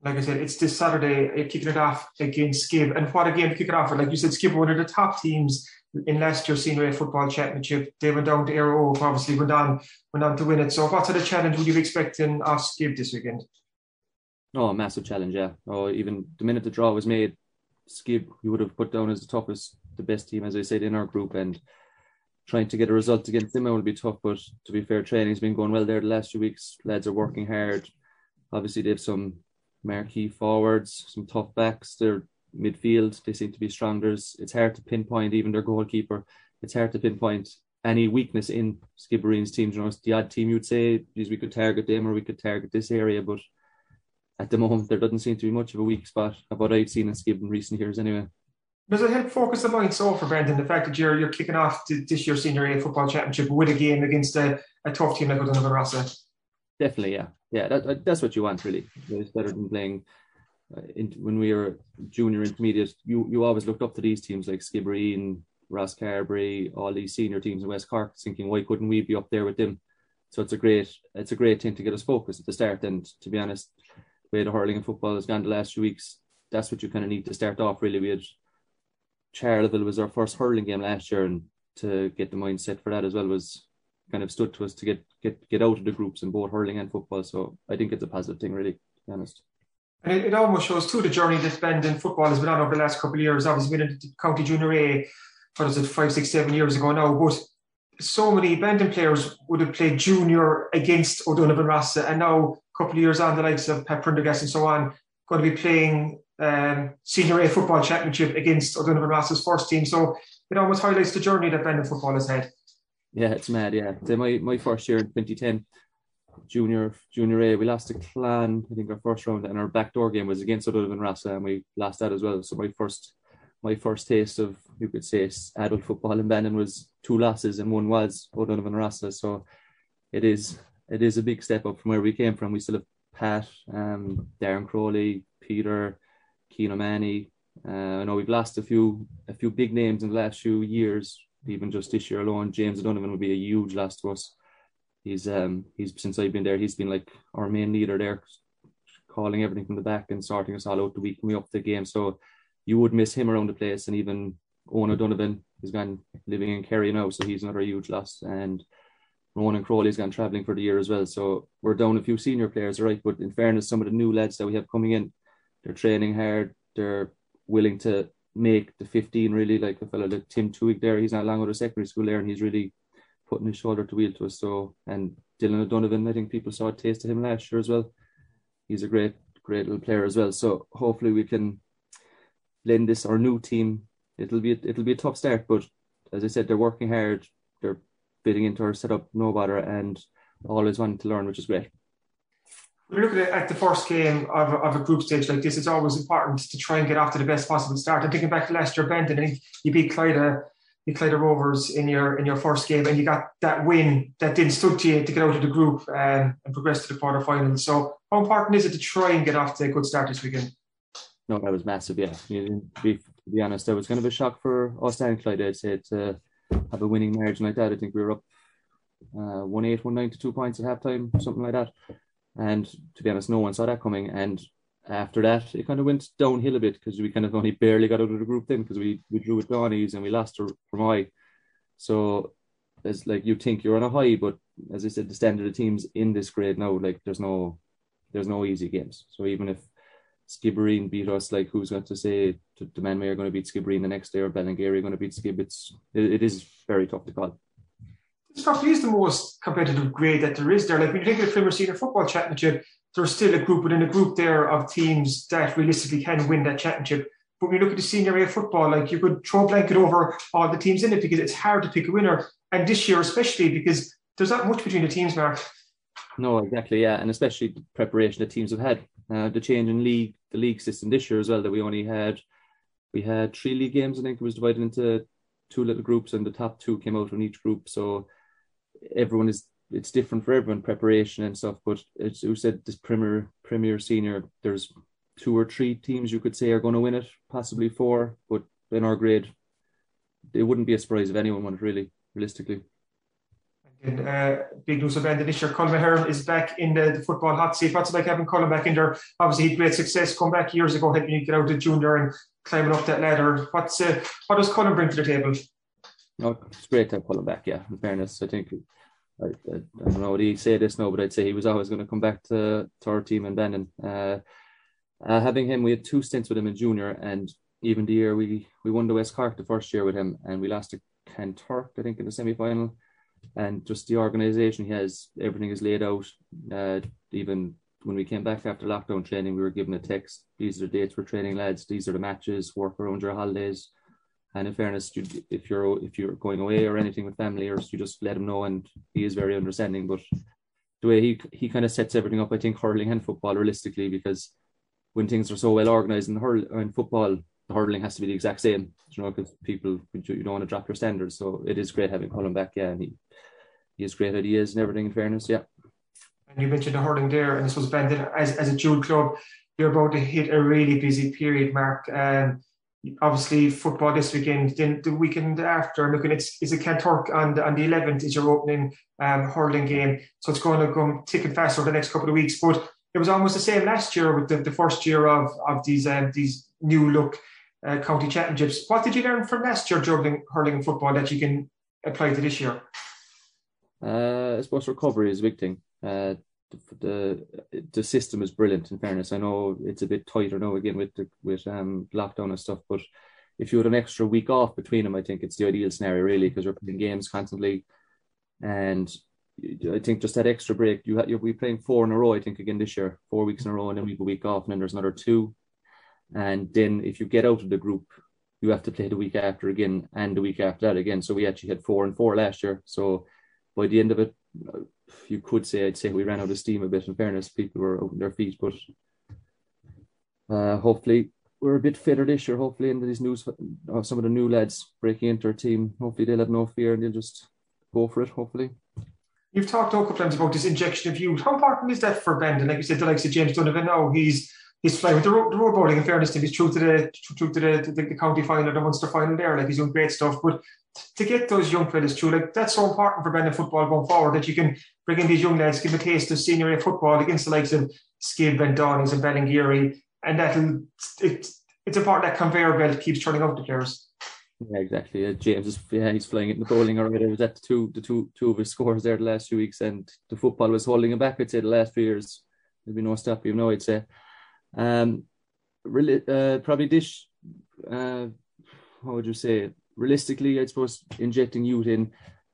Like I said, it's this Saturday, uh, kicking it off against Skibb. And what a game to kick it off. Like you said, Skibb were one of the top teams in last year's Senior A Football Championship. They went down to Óg, obviously went on, went on to win it. So what sort of challenge would you be expecting off Skibb this weekend? Oh, massive challenge, yeah. Oh, even the minute the draw was made, Skibb, we would have put down as the toughest, the best team, as I said, in our group. And trying to get a result against them will be tough. But to be fair, training's been going well there the last few weeks. Lads are working hard. Obviously, they have some marquee forwards, some tough backs. Their midfield, they seem to be strong. It's hard to pinpoint even their goalkeeper. It's hard to pinpoint any weakness in Skibbereen's team. You know, the odd team you'd say, we could target them or we could target this area, but at the moment there doesn't seem to be much of a weak spot of what I've seen in Skib in recent years anyway. Does it help focus the mind so for Bandon the fact that you're you're kicking off this year's senior A football championship with a game against a, a tough team like O'Donovan Rossa? Definitely, yeah, yeah. That, that's what you want really. It's better than playing. Uh, in, when we were junior intermediate, you you always looked up to these teams like Skibbereen, Rosscarbery, all these senior teams in West Cork, thinking why couldn't we be up there with them? So it's a great it's a great thing to get us focused at the start. And to be honest, the way the hurling and football has gone the last few weeks, that's what you kind of need to start off. Really, had Charleville was our first hurling game last year, and to get the mindset for that as well was kind of stood to us to get get get out of the groups in both hurling and football. So I think it's a positive thing, really, to be honest. And it, it almost shows too the journey that Bandon football has been on over the last couple of years. Obviously, been in county junior A, what is it, five, six, seven years ago now. But so many Bandon players would have played junior against O'Donovan Rossa, and now a couple of years on, the likes of Pat Prendergast and so on, going to be playing um, senior A football championship against O'Donovan Rossa's first team. So it almost highlights the journey that Bandon football has had. Yeah, it's mad. Yeah, my my first year in 2010, junior junior A, we lost to Clan. I think our first round and our backdoor game was against O'Donovan Rossa, and we lost that as well. So my first my first taste of you could say adult football in Bandon was two losses and one was O'Donovan Rossa. So it is it is a big step up from where we came from. We still have Pat, um, Darren Crowley, Peter, Keane O'Mahony. Uh, I know we've lost a few a few big names in the last few years. Even just this year alone, James O'Donovan would be a huge loss to us. He's um he's since I've been there, he's been like our main leader there, calling everything from the back and sorting us all out the week when we up the game. So you would miss him around the place, and even Owen O'Donovan is gone living in Kerry now, so he's another huge loss. And Ronan Crowley's gone travelling for the year as well. So we're down a few senior players, right? But in fairness, some of the new lads that we have coming in, they're training hard. They're willing to make the 15 really like a fellow like Tim Twig there. He's not long out of secondary school there, and he's really putting his shoulder to wheel to us. So and Dylan O'Donovan, I think people saw a taste of him last year as well. He's a great, great little player as well. So hopefully we can lend this our new team. It'll be it'll be a tough start, but as I said, they're working hard. They're fitting into our setup, no bother, and always wanting to learn, which is great. When you look at, the first game of, of a group stage like this, it's always important to try and get off to the best possible start. I'm thinking back to last year, Bandon, and you beat Clyda, you Clyda Rovers in your in your first game, and you got that win that didn't stood to you to get out of the group um, and progress to the quarterfinals. So, how important is it to try and get off to a good start this weekend? No, that was massive. Yeah, to be, to be honest, that was kind of a shock for us and Clyda. I'd say to have a winning margin like that. I think we were up uh, one eight, one nine to two points at halftime, something like that. And to be honest, no one saw that coming. And after that, it kind of went downhill a bit because we kind of only barely got out of the group then because we, we drew with Dohenys and we lost to I. So it's like you think you're on a high, but as I said, the standard of the teams in this grade now, like there's no there's no easy games. So even if Skibbereen beat us, like who's going to say to the man we are going to beat Skibbereen the next day or Ballingeary going to beat Skib? It's it, it is very tough to call. This probably is the most competitive grade that there is there. Like when you think of the Premier Senior Football Championship, there's still a group within a group there of teams that realistically can win that championship. But when you look at the senior A football, like you could throw a blanket over all the teams in it because it's hard to pick a winner. And this year, especially because there's not much between the teams, Mark. No, exactly, yeah, and especially the preparation that teams have had. Uh, the change in league, the league system this year as well. That we only had, we had three league games. I think it was divided into two little groups, and the top two came out in each group. So everyone is it's different for everyone preparation and stuff but it's who said this premier premier senior there's two or three teams you could say are going to win it possibly four but in our grade it wouldn't be a surprise if anyone won it really realistically and, uh, big news end this year. Colin Ahern is back in the, the, football hot seat. What's it like having Colin back in there? Obviously, he great success come back years ago, helping you get out of junior and climbing up that ladder. What's uh, what does Colin bring to the table? No, it's great to have Colin back. Yeah, in fairness, I think I, I, I, don't know what he say this now, but I'd say he was always going to come back to, to our team in Bandon. Uh, uh, having him, we had two stints with him in junior, and even the year we we won the West Cork the first year with him, and we lost to Kanturk, I think, in the semi final. And just the organisation he has, everything is laid out. Uh, even when we came back after lockdown training, we were given a text. These are the dates for training, lads. These are the matches. Work around your holidays. And in fairness, if you're if you're going away or anything with family, or you just let him know, and he is very understanding. But the way he he kind of sets everything up, I think hurling and football realistically, because when things are so well organized in hurl in football, the hurling has to be the exact same, you know, because people you don't want to drop your standards. So it is great having Colin back, yeah, and he he has great ideas and everything. In fairness, yeah. And you mentioned the hurling there, and this was Bandon as as a dual club. You're about to hit a really busy period, Mark. Um, obviously football this weekend. Then the weekend after, looking, it's is it Kanturk on the, on the 11th is your opening um, hurling game. So it's going to come ticking fast over the next couple of weeks. But it was almost the same last year with the, the first year of of these um, these new look uh, county championships. What did you learn from last year juggling hurling and football that you can apply to this year? Uh, I suppose recovery is a big thing. Uh, the the system is brilliant. In fairness, I know it's a bit tighter now again with the with um lockdown and stuff, but if you had an extra week off between them, I think it's the ideal scenario really because we're playing games constantly, and I think just that extra break you you'll be playing four in a row. I think again this year, four weeks in a row, and then we have a week off, and then there's another two, and then if you get out of the group, you have to play the week after again and the week after that again. So we actually had four and four last year. So by the end of it, you could say I'd say we ran out of steam a bit. In fairness, people were on their feet, but uh, hopefully we're a bit fitter this year, hopefully, into these news, uh, some of the new lads breaking into our team. Hopefully, they'll have no fear and they'll just go for it, hopefully. You've talked a couple times about this injection of youth. How important is that for Bandon? Like you said, the likes of James Donovan now, he's he's flying with the road, the road bowling. In fairness to him, he's true to the true to the, the, the county final, the Munster final there. Like he's doing great stuff. But to get those young fellas through, like that's so important for Bandon football going forward that you can bring in these young lads, give a taste of senior football against the likes of Skibb and Dohenys and Ballingeary, and that'll it, it's important that conveyor belt keeps turning out the players. Yeah, exactly. James is yeah, he's flying it in the bowling already. Was at the two the two two of his scores there the last few weeks, and the football was holding him back. I'd say the last few years there'll be no stop. You know, I'd say. Um, really, uh, probably this. Uh, how would you say? Realistically, I suppose injecting youth in,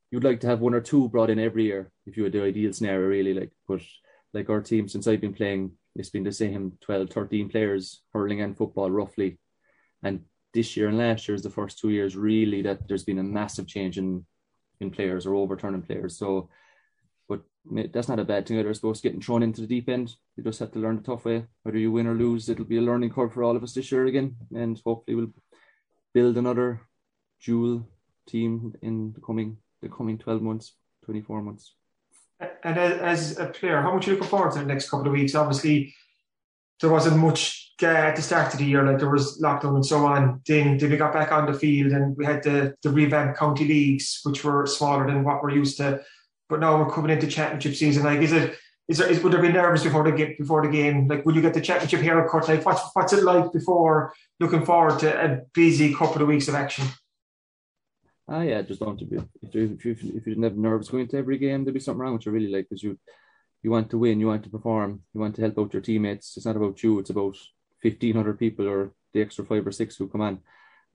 you'd like to have one or two brought in every year if you had the ideal scenario, really. Like, but like our team since I've been playing, it's been the same 12, 13 players hurling and football roughly, and this year and last year is the first two years really that there's been a massive change in in players or overturning players. So, but that's not a bad thing either. I suppose getting thrown into the deep end, you just have to learn the tough way. Whether you win or lose, it'll be a learning curve for all of us this year again, and hopefully we'll build another dual team in the coming the coming twelve months, twenty four months. And as a player, how much are you looking forward to the next couple of weeks? Obviously, there wasn't much at the start of the year, like there was lockdown and so on. Then, then we got back on the field and we had the, the revamped county leagues, which were smaller than what we're used to. But now we're coming into championship season. Like, is it is there is would there be nerves before the game before the game? Like, will you get the championship haircut? Like, what's what's it like before looking forward to a busy couple of weeks of action? Ah, yeah, just don't to be if you if you if you didn't have nerves going into every game, there'd be something wrong with you really. Like, because you you want to win, you want to perform, you want to help out your teammates. It's not about you; it's about fifteen hundred people or the extra five or six who come on.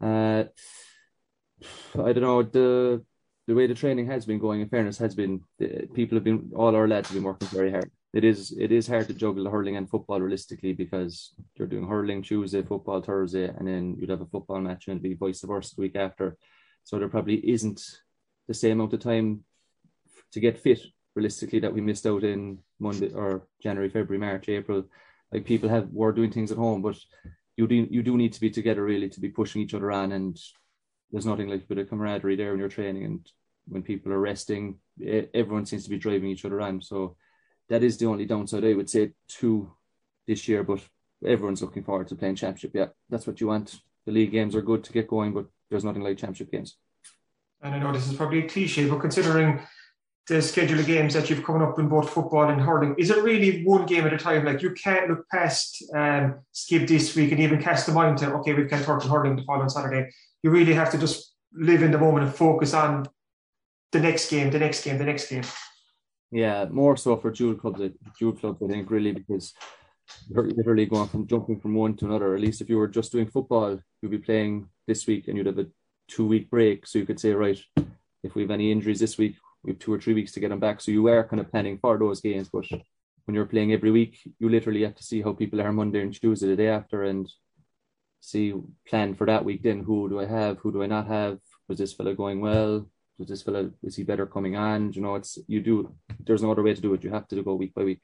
Uh, I don't know the the way the training has been going. In fairness, has been people have been all our lads have been working very hard. It is it is hard to juggle the hurling and football realistically because you're doing hurling Tuesday, football Thursday, and then you'd have a football match and it'd be vice versa the week after. So there probably isn't the same amount of time to get fit realistically that we missed out in Monday or January, February, March, April like people have were doing things at home, but you do you do need to be together really to be pushing each other on, and there's nothing like a bit of camaraderie there when you're training, and when people are resting, everyone seems to be driving each other on. So that is the only downside I would say to this year, but everyone's looking forward to playing championship. Yeah, that's what you want. The league games are good to get going, but there's nothing like championship games. And I know this is probably a cliche, but considering the schedule of games that you've coming up in both football and hurling, is it really one game at a time? Like you can't look past um, Skibb this week and even cast the mind to okay, we've got Turtle hurling the following Saturday. You really have to just live in the moment and focus on the next game, the next game, the next game. Yeah, more so for dual clubs, dual clubs, I think, really, because you're literally going from jumping from one to another. At least if you were just doing football, you'd be playing this week and you'd have a two week break. So you could say, right, if we have any injuries this week, we have two or three weeks to get them back. So you are kind of planning for those games. But when you're playing every week, you literally have to see how people are Monday and Tuesday the day after and see plan for that week. Then who do I have? Who do I not have? Was this fella going well? Was this fella is he better coming on? You know, it's you do. There's no other way to do it. You have to go week by week.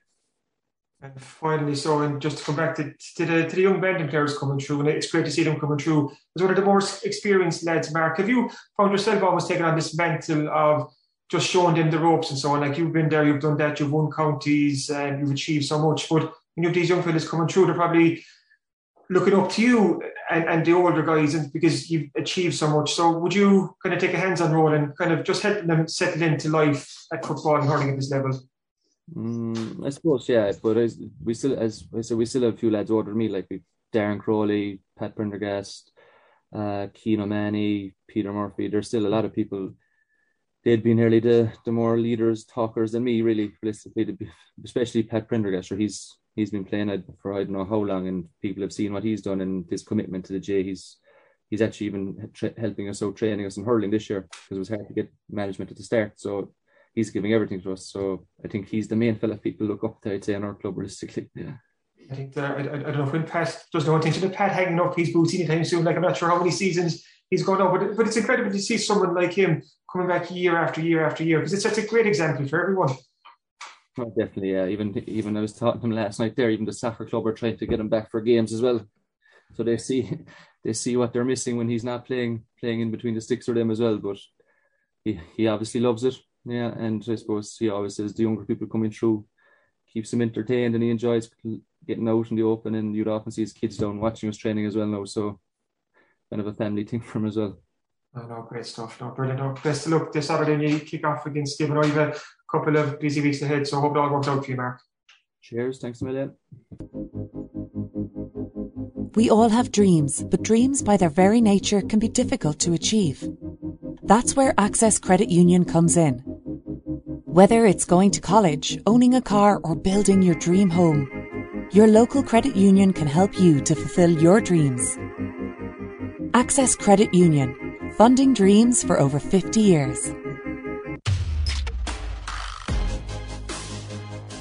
And finally, so and just to come back to, to the to the young Bandon players coming through, and it's great to see them coming through. As one of the more experienced lads, Mark, have you found yourself almost taking on this mantle of just showing them the ropes and so on. Like you've been there, you've done that, you've won counties, and you've achieved so much. But when you have these young fellas coming through, they're probably looking up to you and, and the older guys and because you've achieved so much. So would you kind of take a hands-on role and kind of just helping them settle into life at football and hurling at this level? Mm, I suppose, yeah, but as we still, as I said, we still have a few lads than me, like we Darren Crowley, Pat Prendergast, uh, Keen O'Mahony, Peter Murphy. There's still a lot of people they'd be nearly the the more leaders, talkers than me, really, realistically, especially Pat Prendergast. He's he's been playing it for I don't know how long, and people have seen what he's done and his commitment to the J. He's he's actually even tra- helping us out, training us in hurling this year because it was hard to get management at the start. So he's giving everything to us. So I think he's the main fella people look up to. I'd say in our club realistically. Yeah. I think that, I, I, don't know if when Pat does no intention of Pat hanging up his boots anytime soon. Like I'm not sure how many seasons he's gone on, but but it's incredible to see someone like him coming back year after year after year because it's such a great example for everyone. Oh, definitely, yeah. Even even I was talking to him last night there. Even the soccer club are trying to get him back for games as well. so they see they see what they're missing when he's not playing playing in between the sticks for them as well. But he he obviously loves it, yeah. And I suppose he always says the younger people coming through keeps him entertained and he enjoys getting out in the open. And you'd often see his kids down watching us training as well now. So kind of a family thing for him as well. Oh, no, great stuff. No, brilliant. No, best of luck this Saturday. You kick off against Stephen. I have a couple of busy weeks ahead, so I hope it all works out for you, Mark. Cheers. Thanks a million. We all have dreams, but dreams by their very nature can be difficult to achieve. That's where Access Credit Union comes in. Whether it's going to college, owning a car, or building your dream home, your local credit union can help you to fulfill your dreams. Access Credit Union, funding dreams for over 50 years.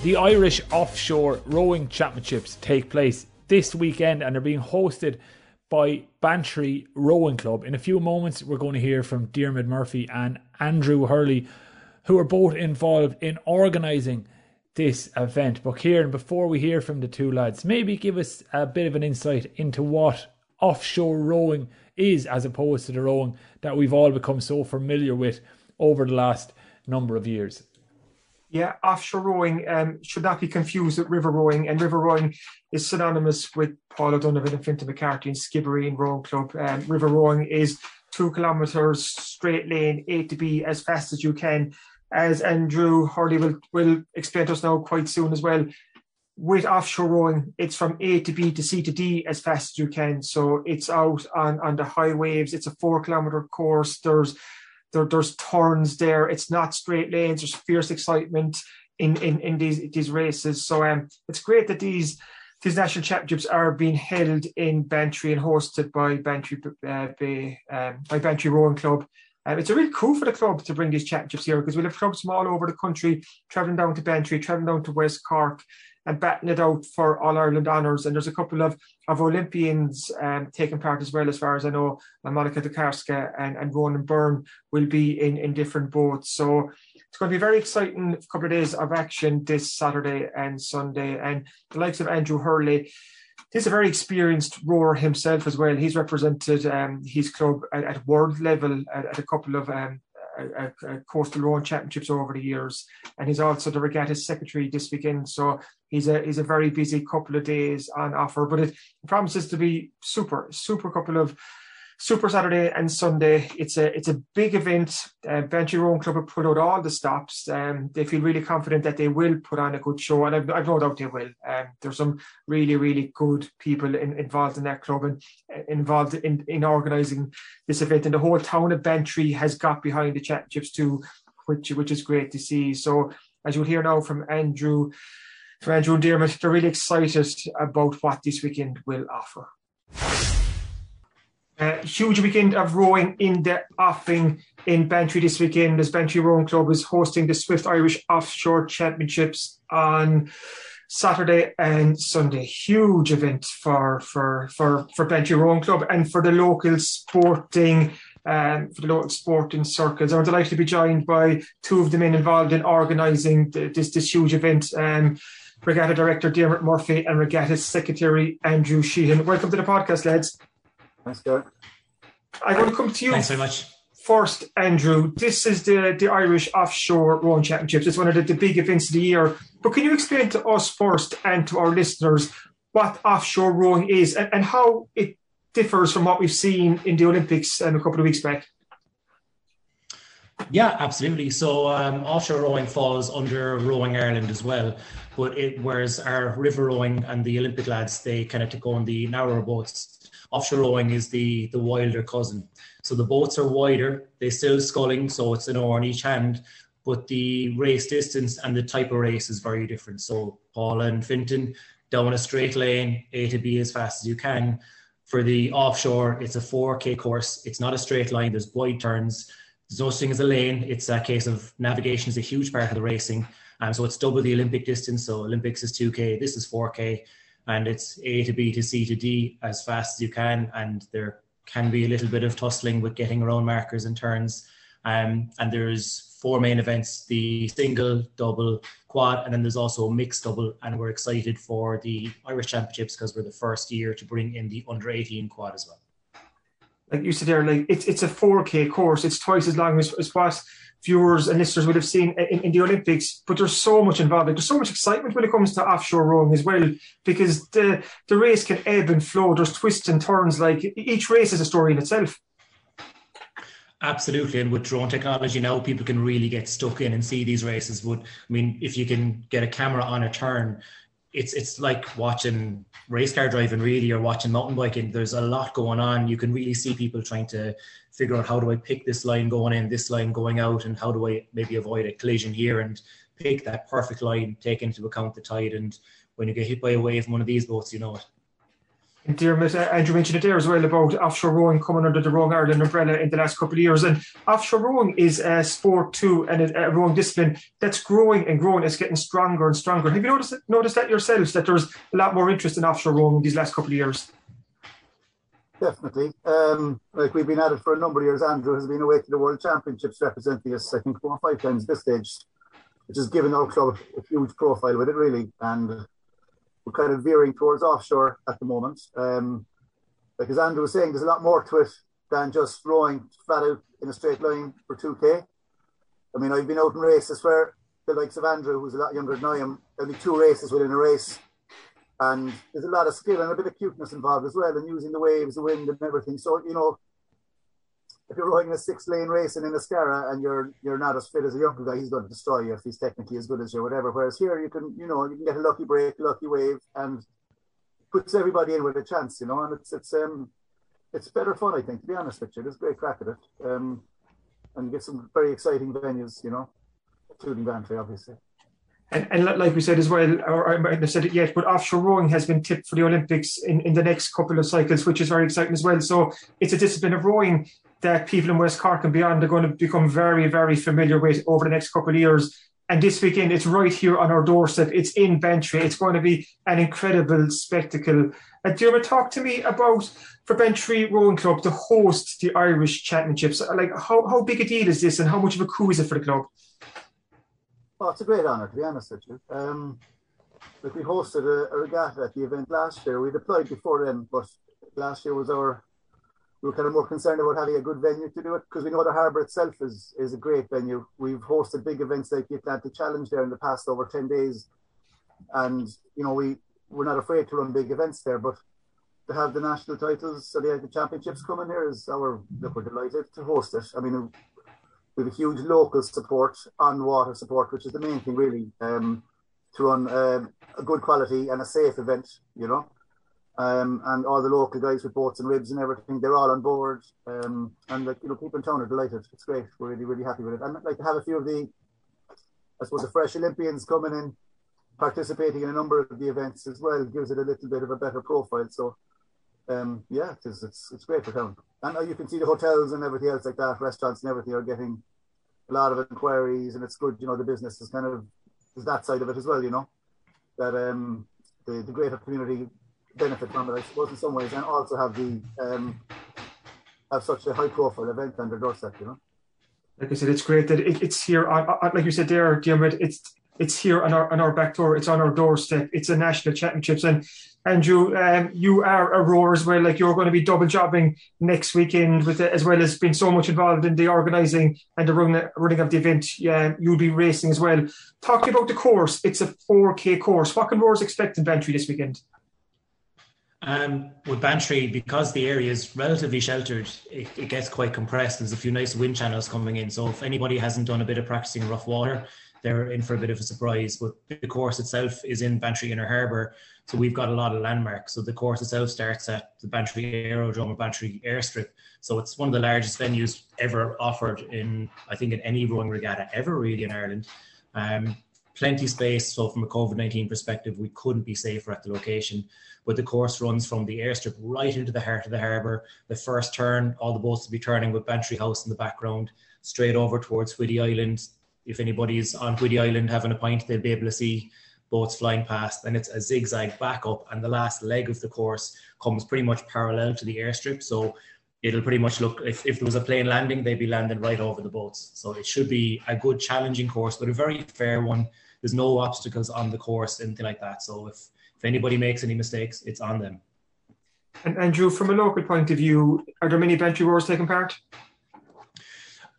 The Irish Offshore Rowing Championships take place this weekend and they're being hosted by Bantry Rowing Club. In a few moments, we're going to hear from Diarmaid Murphy and Andrew Hurley, who are both involved in organising this event. But Kieran, before we hear from the two lads, maybe give us a bit of an insight into what offshore rowing is as opposed to the rowing that we've all become so familiar with over the last number of years. Yeah, offshore rowing um, should not be confused with river rowing, and river rowing is synonymous with Paul O'Donovan and Fintan McCarthy and Skibbereen Rowing Club. Um, river rowing is two kilometres straight lane, A to B, as fast as you can. As Andrew Hurley will, will explain to us now quite soon as well. With offshore rowing, it's from A to B to C to D as fast as you can. So it's out on, on the high waves. It's a four kilometre course. There's there, there's turns there. It's not straight lanes. There's fierce excitement in, in, in these these races. So um, it's great that these these national championships are being held in Bantry and hosted by Bantry uh, um, by Bantry Rowing Club. Um, it's a real coup for the club to bring these championships here because we'll have clubs from all over the country travelling down to Bantry, travelling down to West Cork, and batting it out for All Ireland honours. And there's a couple of, of Olympians um, taking part as well, as far as I know. Monica Dukarska and, and Ronan Byrne will be in, in different boats. So it's going to be very exciting couple of days of action this Saturday and Sunday. And the likes of Andrew Hurley, he's a very experienced rower himself as well. He's represented um, his club at, at world level at, at, a couple of um, a, a coastal rowing championships over the years, and he's also the regatta secretary this weekend. So he's a he's a very busy couple of days on offer, but it promises to be super super couple of Super Saturday and Sunday. It's a it's a big event. Uh, Bantry Rowing Club have put out all the stops. Um, they feel really confident that they will put on a good show, and I've, I've no doubt they will. Um, there's some really really good people in, involved in that club and uh, involved in in organising this event. And the whole town of Bantry has got behind the championships too, which which is great to see. So as you'll hear now from Andrew. From Andrew and Diarmaid, they're really excited about what this weekend will offer. Uh, huge weekend of rowing in the offing in Bantry this weekend as Bantry Rowing Club is hosting the Swift Irish Offshore Championships on Saturday and Sunday. Huge event for for for for Bantry Rowing Club and for the local sporting um, for the local sporting circles. I'm delighted to be joined by two of the men involved in organising this this huge event. Um, Regatta Director Diarmaid Murphy and Regatta Secretary Andrew Sheehan. Welcome to the podcast, lads. Thanks, Gareth. I want to come to you. Thanks very much. First, Andrew, this is the, the Irish Offshore Rowing Championships. It's one of the, the big events of the year. But can you explain to us first and to our listeners what offshore rowing is and, and how it differs from what we've seen in the Olympics um, a couple of weeks back? Yeah, absolutely. So um, offshore rowing falls under Rowing Ireland as well, but it whereas our river rowing and the Olympic lads they kind of take on the narrower boats Offshore rowing is the, the wilder cousin. So the boats are wider, they still sculling, so it's an oar in each hand, but the race distance and the type of race is very different. So Paul and Fintan down a straight lane, A to B as fast as you can. For the offshore, it's a 4K course. It's not a straight line. There's wide turns. There's no thing as a lane. It's a case of navigation is a huge part of the racing. Um, so it's double the Olympic distance. So Olympics is 2K. This is 4K and it's A to B to C to D as fast as you can. And there can be a little bit of tussling with getting around markers and turns. Um, and there's four main events: the single, double, quad, and then there's also a mixed double. And we're excited for the Irish Championships because we're the first year to bring in the under 18 quad as well. Like you said there, like it's it's a 4K course. It's twice as long as, as what viewers and listeners would have seen in, in, the Olympics. But there's so much involved. Like, there's so much excitement when it comes to offshore rowing as well, because the the race can ebb and flow. There's twists and turns. Like each race is a story in itself. Absolutely, and with drone technology now, people can really get stuck in and see these races. Would I mean, if you can get a camera on a turn, it's it's like watching race car driving really or watching mountain biking. There's a lot going on. You can really see people trying to figure out how do i pick this line going in this line going out and how do i maybe avoid a collision here and pick that perfect line take into account the tide. And when you get hit by a wave in one of these boats you know it Dermot, Andrew mentioned it there as well about offshore rowing coming under the Rowing Ireland umbrella in the last couple of years. And offshore rowing is a sport too, and a, a rowing discipline that's growing and growing. It's getting stronger and stronger. Have you noticed noticed that yourselves that there's a lot more interest in offshore rowing these last couple of years? Definitely. Um, like we've been at it for a number of years. Andrew has been away to the World Championships representing us, I think, four or five times this stage, which has given our club a huge profile with it, really. And we're kind of veering towards offshore at the moment. Um, Andrew was saying, there's a lot more to it than just rowing flat out in a straight line for 2K. I mean, I've been out in races where the likes of Andrew, who's a lot younger than I am, only two races within a race. And there's a lot of skill and a bit of cuteness involved as well, and using the waves, the wind, and everything. So, you know, if you're rowing a six lane race in a Scara and you're you're not as fit as a younger guy, he's going to destroy you if he's technically as good as you, whatever. Whereas here you can, you know, you can get a lucky break, lucky wave, and puts everybody in with a chance, you know. And it's it's um it's better fun, I think, to be honest with you. There's great crack at it, um, and you get some very exciting venues, you know, including Bantry, obviously. And, and like we said as well, or I might have said it yet, but offshore rowing has been tipped for the Olympics in, in the next couple of cycles, which is very exciting as well. So it's a discipline of rowing that people in West Cork and beyond are going to become very, very familiar with over the next couple of years. And this weekend, it's right here on our doorstep. It's in Bantry. It's going to be an incredible spectacle. Uh, Dermot, talk to me about for Bantry Rowing Club to host the Irish Championships. Like, how, how big a deal is this, and how much of a coup is it for the club? Oh, it's a great honour, to be honest with you. Um, like we hosted a, a regatta at the event last year. We deployed before then, but last year was our we were kind of more concerned about having a good venue to do it because we know the harbour itself is is a great venue. We've hosted big events like the Atlantic Challenge there in the past over ten days, and you know we we're not afraid to run big events there. But to have the national titles, so the, the championships coming here is our look. We're delighted to host it. I mean, we have a huge local support, on water support, which is the main thing really, um, to run uh, a good quality and a safe event. You know. Um, and all the local guys with boats and ribs and everything, they're all on board. Um, and like you know, people in town are delighted. It's great. We're really, really happy with it. And like to have a few of the, I suppose, the fresh Olympians coming in, participating in a number of the events as well, gives it a little bit of a better profile. So, um, yeah, it's it's it's great for town. And uh, you can see the hotels and everything else like that, restaurants and everything are getting a lot of inquiries, and it's good. You know, the business is kind of is that side of it as well. You know, that um the the greater community benefit from it, I suppose, in some ways, and also have the um, have such a high profile event on their doorstep, you know. Like I said, it's great that it, it's here. Like you said there, Diarmaid, it's it's here on our on our back door. It's on our doorstep. It's a national championships, and Andrew, um, you are a roar as well. Like you're going to be double jobbing next weekend with it, as well as being so much involved in the organising and the running, running of the event. Yeah, you'll be racing as well. Talking about the course, it's a 4K course. What can roars expect in Bantry this weekend? Um, with Bantry, because the area is relatively sheltered, it, it, gets quite compressed. There's a few nice wind channels coming in. So if anybody hasn't done a bit of practicing in rough water, they're in for a bit of a surprise. But the course itself is in Bantry Inner Harbour. So we've got a lot of landmarks. So the course itself starts at the Bantry Aerodrome or Bantry Airstrip. So it's one of the largest venues ever offered in, I think, in any rowing regatta ever really in Ireland. Um, plenty space. So from a COVID 19 perspective, we couldn't be safer at the location. But the course runs from the airstrip right into the heart of the harbour. The first turn, all the boats will be turning with Bantry House in the background, straight over towards Whiddy Island. If anybody's on Whiddy Island having a pint, they'll be able to see boats flying past. And it's a zigzag back up, and the last leg of the course comes pretty much parallel to the airstrip. So it'll pretty much look if, if there was a plane landing, they'd be landing right over the boats. So it should be a good challenging course, but a very fair one. There's no obstacles on the course, anything like that. So if if anybody makes any mistakes, it's on them. And Andrew, from a local point of view, are there many Bantry rowers taking part?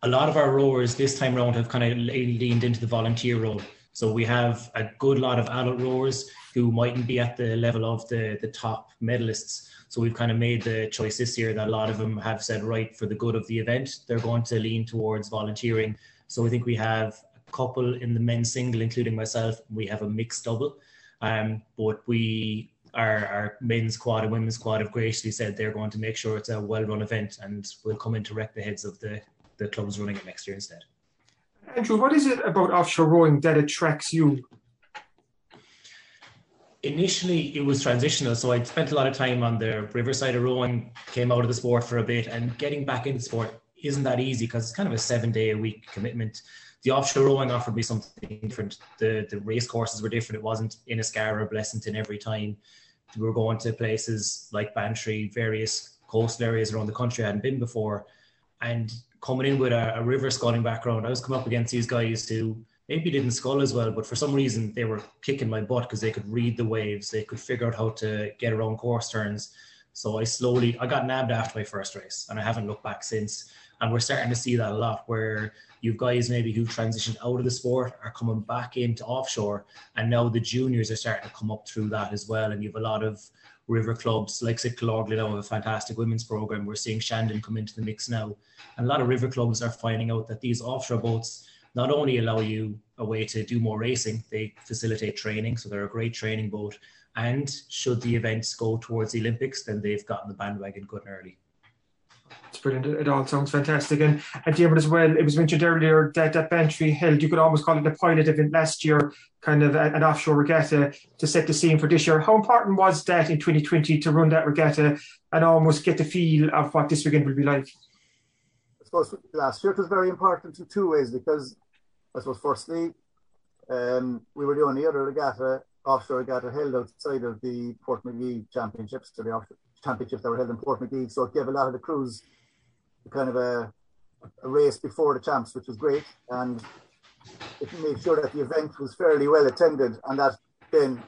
A lot of our rowers this time around have kind of leaned into the volunteer role. So we have a good lot of adult rowers who mightn't be at the level of the, the top medalists. So we've kind of made the choice this year that a lot of them have said, right, for the good of the event, they're going to lean towards volunteering. So I think we have couple in the men's single, including myself. We have a mixed double. Um, but we our, our men's squad and women's squad have graciously said they're going to make sure it's a well-run event and we'll come in to wreck the heads of the, the clubs running it next year instead. Andrew, what is it about offshore rowing that attracts you? Initially, it was transitional. So I spent a lot of time on the riverside of rowing, came out of the sport for a bit, and getting back into sport isn't that easy because it's kind of a seven day a week commitment the offshore rowing offered me something different. The the race courses were different. It wasn't Inniscarra or Blessington every time. We were going to places like Bantry, various coastal areas around the country I hadn't been before. And coming in with a, a river sculling background, I was coming up against these guys who maybe didn't scull as well, but for some reason they were kicking my butt because they could read the waves, they could figure out how to get around course turns. So I slowly I got nabbed after my first race, and I haven't looked back since. And we're starting to see that a lot where you've guys maybe who transitioned out of the sport are coming back into offshore, and now the juniors are starting to come up through that as well. And you have a lot of river clubs like St. Killorgley now have a fantastic women's program. We're seeing Shandon come into the mix now. And a lot of river clubs are finding out that these offshore boats not only allow you a way to do more racing, they facilitate training. So they're a great training boat. And should the events go towards the Olympics, then they've gotten the bandwagon good and early. It's brilliant. It all sounds fantastic. And at Diarmaid as well, it was mentioned earlier that that Bantry held, you could almost call it a pilot event last year, kind of an offshore regatta to set the scene for this year. How important was that in 2020 to run that regatta and almost get the feel of what this weekend will be like? I suppose last year it was very important in two ways because I suppose firstly, um, we were doing the only other regatta, offshore regatta held outside of the Portmagee Championships, so the offshore championships that were held in Portmagee. So it gave a lot of the crews kind of a, a race before the champs, which was great. And it made sure that the event was fairly well attended and that then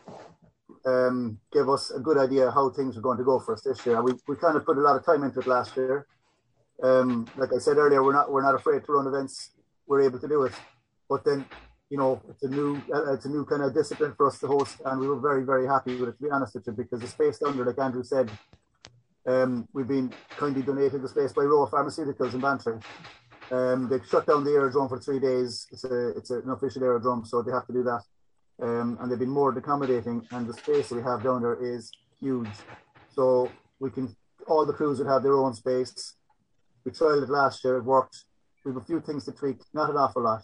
um, gave us a good idea how things were going to go for us this year. We, we kind of put a lot of time into it last year. Um, like I said earlier, we're not we're not afraid to run events. We're able to do it, but then you know it's a new uh, it's a new kind of discipline for us to host, and we were very very happy with it. To be honest with you, because the space down there, like Andrew said, um, we've been kindly donated the space by Rowe Pharmaceuticals in Bantry. Um, they shut down the aerodrome for three days. It's a it's an official aerodrome, so they have to do that. Um, and they've been more accommodating, and the space we have down there is huge. So we can all the crews would have their own space. We tried it last year; it worked. We have a few things to tweak, not an awful lot,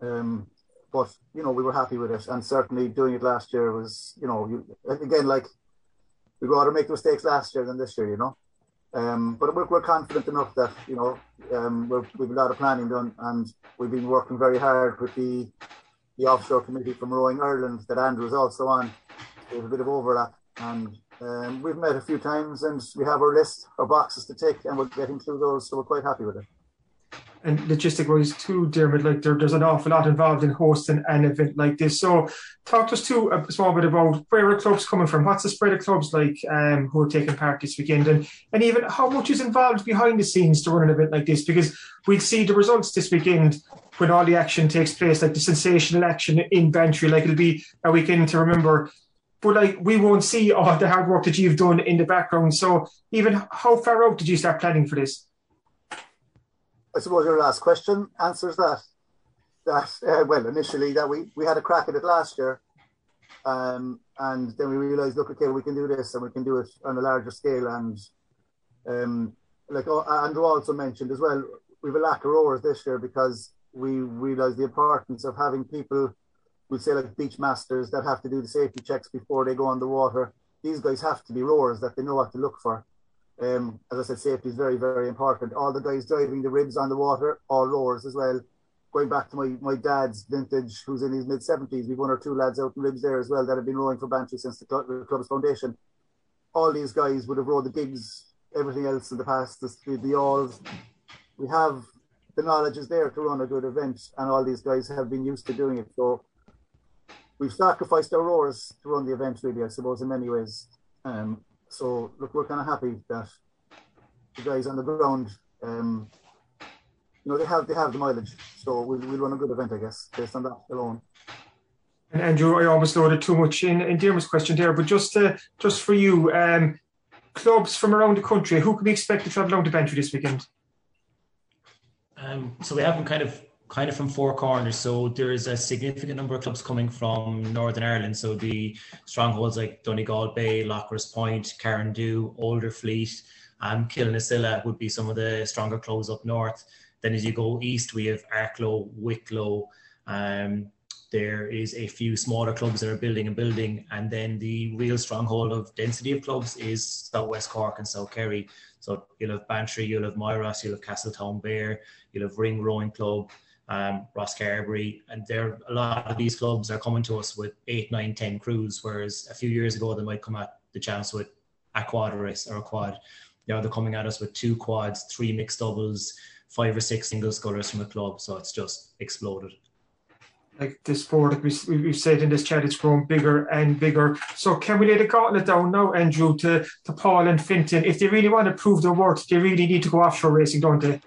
um, but you know we were happy with it. And certainly doing it last year was, you know, you, again like we'd rather make mistakes last year than this year, you know. Um, but we're, we're confident enough that you know um, we have a lot of planning done, and we've been working very hard with the the offshore committee from Rowing Ireland that Andrew is also on. Have a bit of overlap, and um, we've met a few times, and we have our list, our boxes to tick, and we're getting through those, so we're quite happy with it and logistic wise too, Dermot, like there, there's an awful lot involved in hosting an event like this. So talk to us too a small bit about where are clubs coming from? What's the spread of clubs like um, who are taking part this weekend? And, and even how much is involved behind the scenes to run an event like this? Because we'll see the results this weekend when all the action takes place, like the sensational action in Bantry, like it'll be a weekend to remember. But like we won't see all the hard work that you've done in the background. So even how far out did you start planning for this? I suppose your last question answers that. That uh, well, initially that we we had a crack at it last year, um, and then we realised, look, okay, we can do this, and we can do it on a larger scale. And um, like oh, Andrew also mentioned as well, we have a lack of rowers this year because we realised the importance of having people, we'd say like beach masters that have to do the safety checks before they go on the water. These guys have to be rowers that they know what to look for. Um, as I said, safety is very, very important. All the guys driving the ribs on the water, all rowers as well. Going back to my, my dad's vintage, who's in his mid 70s, we've one or two lads out in ribs there as well that have been rowing for Bantry since the, club's foundation. All these guys would have rowed the gigs everything else in the past, the, the alls. We have the knowledge is there to run a good event, and all these guys have been used to doing it. So we've sacrificed our roars to run the event, really, I suppose, in many ways. Um, so look, we're kind of happy that the guys on the ground, um, you know, they have they have the mileage. So we'll, we'll run a good event, I guess, based on that alone. And Andrew, I almost loaded too much in, in Dermot's question there, but just uh, just for you, um, clubs from around the country, who can we expect to travel down to Bantry this weekend? Um, so we haven't kind of kind of from four corners. So there's a significant number of clubs coming from Northern Ireland. So the strongholds like Donegal Bay, Loughros Point, Carrandoo, Olderfleet, um, Kilnacilla would be some of the stronger clubs up north. Then as you go east, we have Arklow, Wicklow, um, there is a few smaller clubs that are building and building, and then the real stronghold of density of clubs is South West Cork and South Kerry. So you'll have Bantry, you'll have Myross, you'll have Castletownbere, you'll have Ring Rowing Club, um, Rosscarbery, and there a lot of these clubs are coming to us with eight, nine, ten crews, whereas a few years ago they might come at the chance with a quad race or a quad. Now they're coming at us with two quads, three mixed doubles, five or six single scullers from a club, so it's just exploded like this sport, like we, we've said in this chat, it's grown bigger and bigger. So can we lay the gauntlet down now, Andrew, to, to Paul and Fintan? If they really want to prove their worth, they really need to go offshore racing, don't they?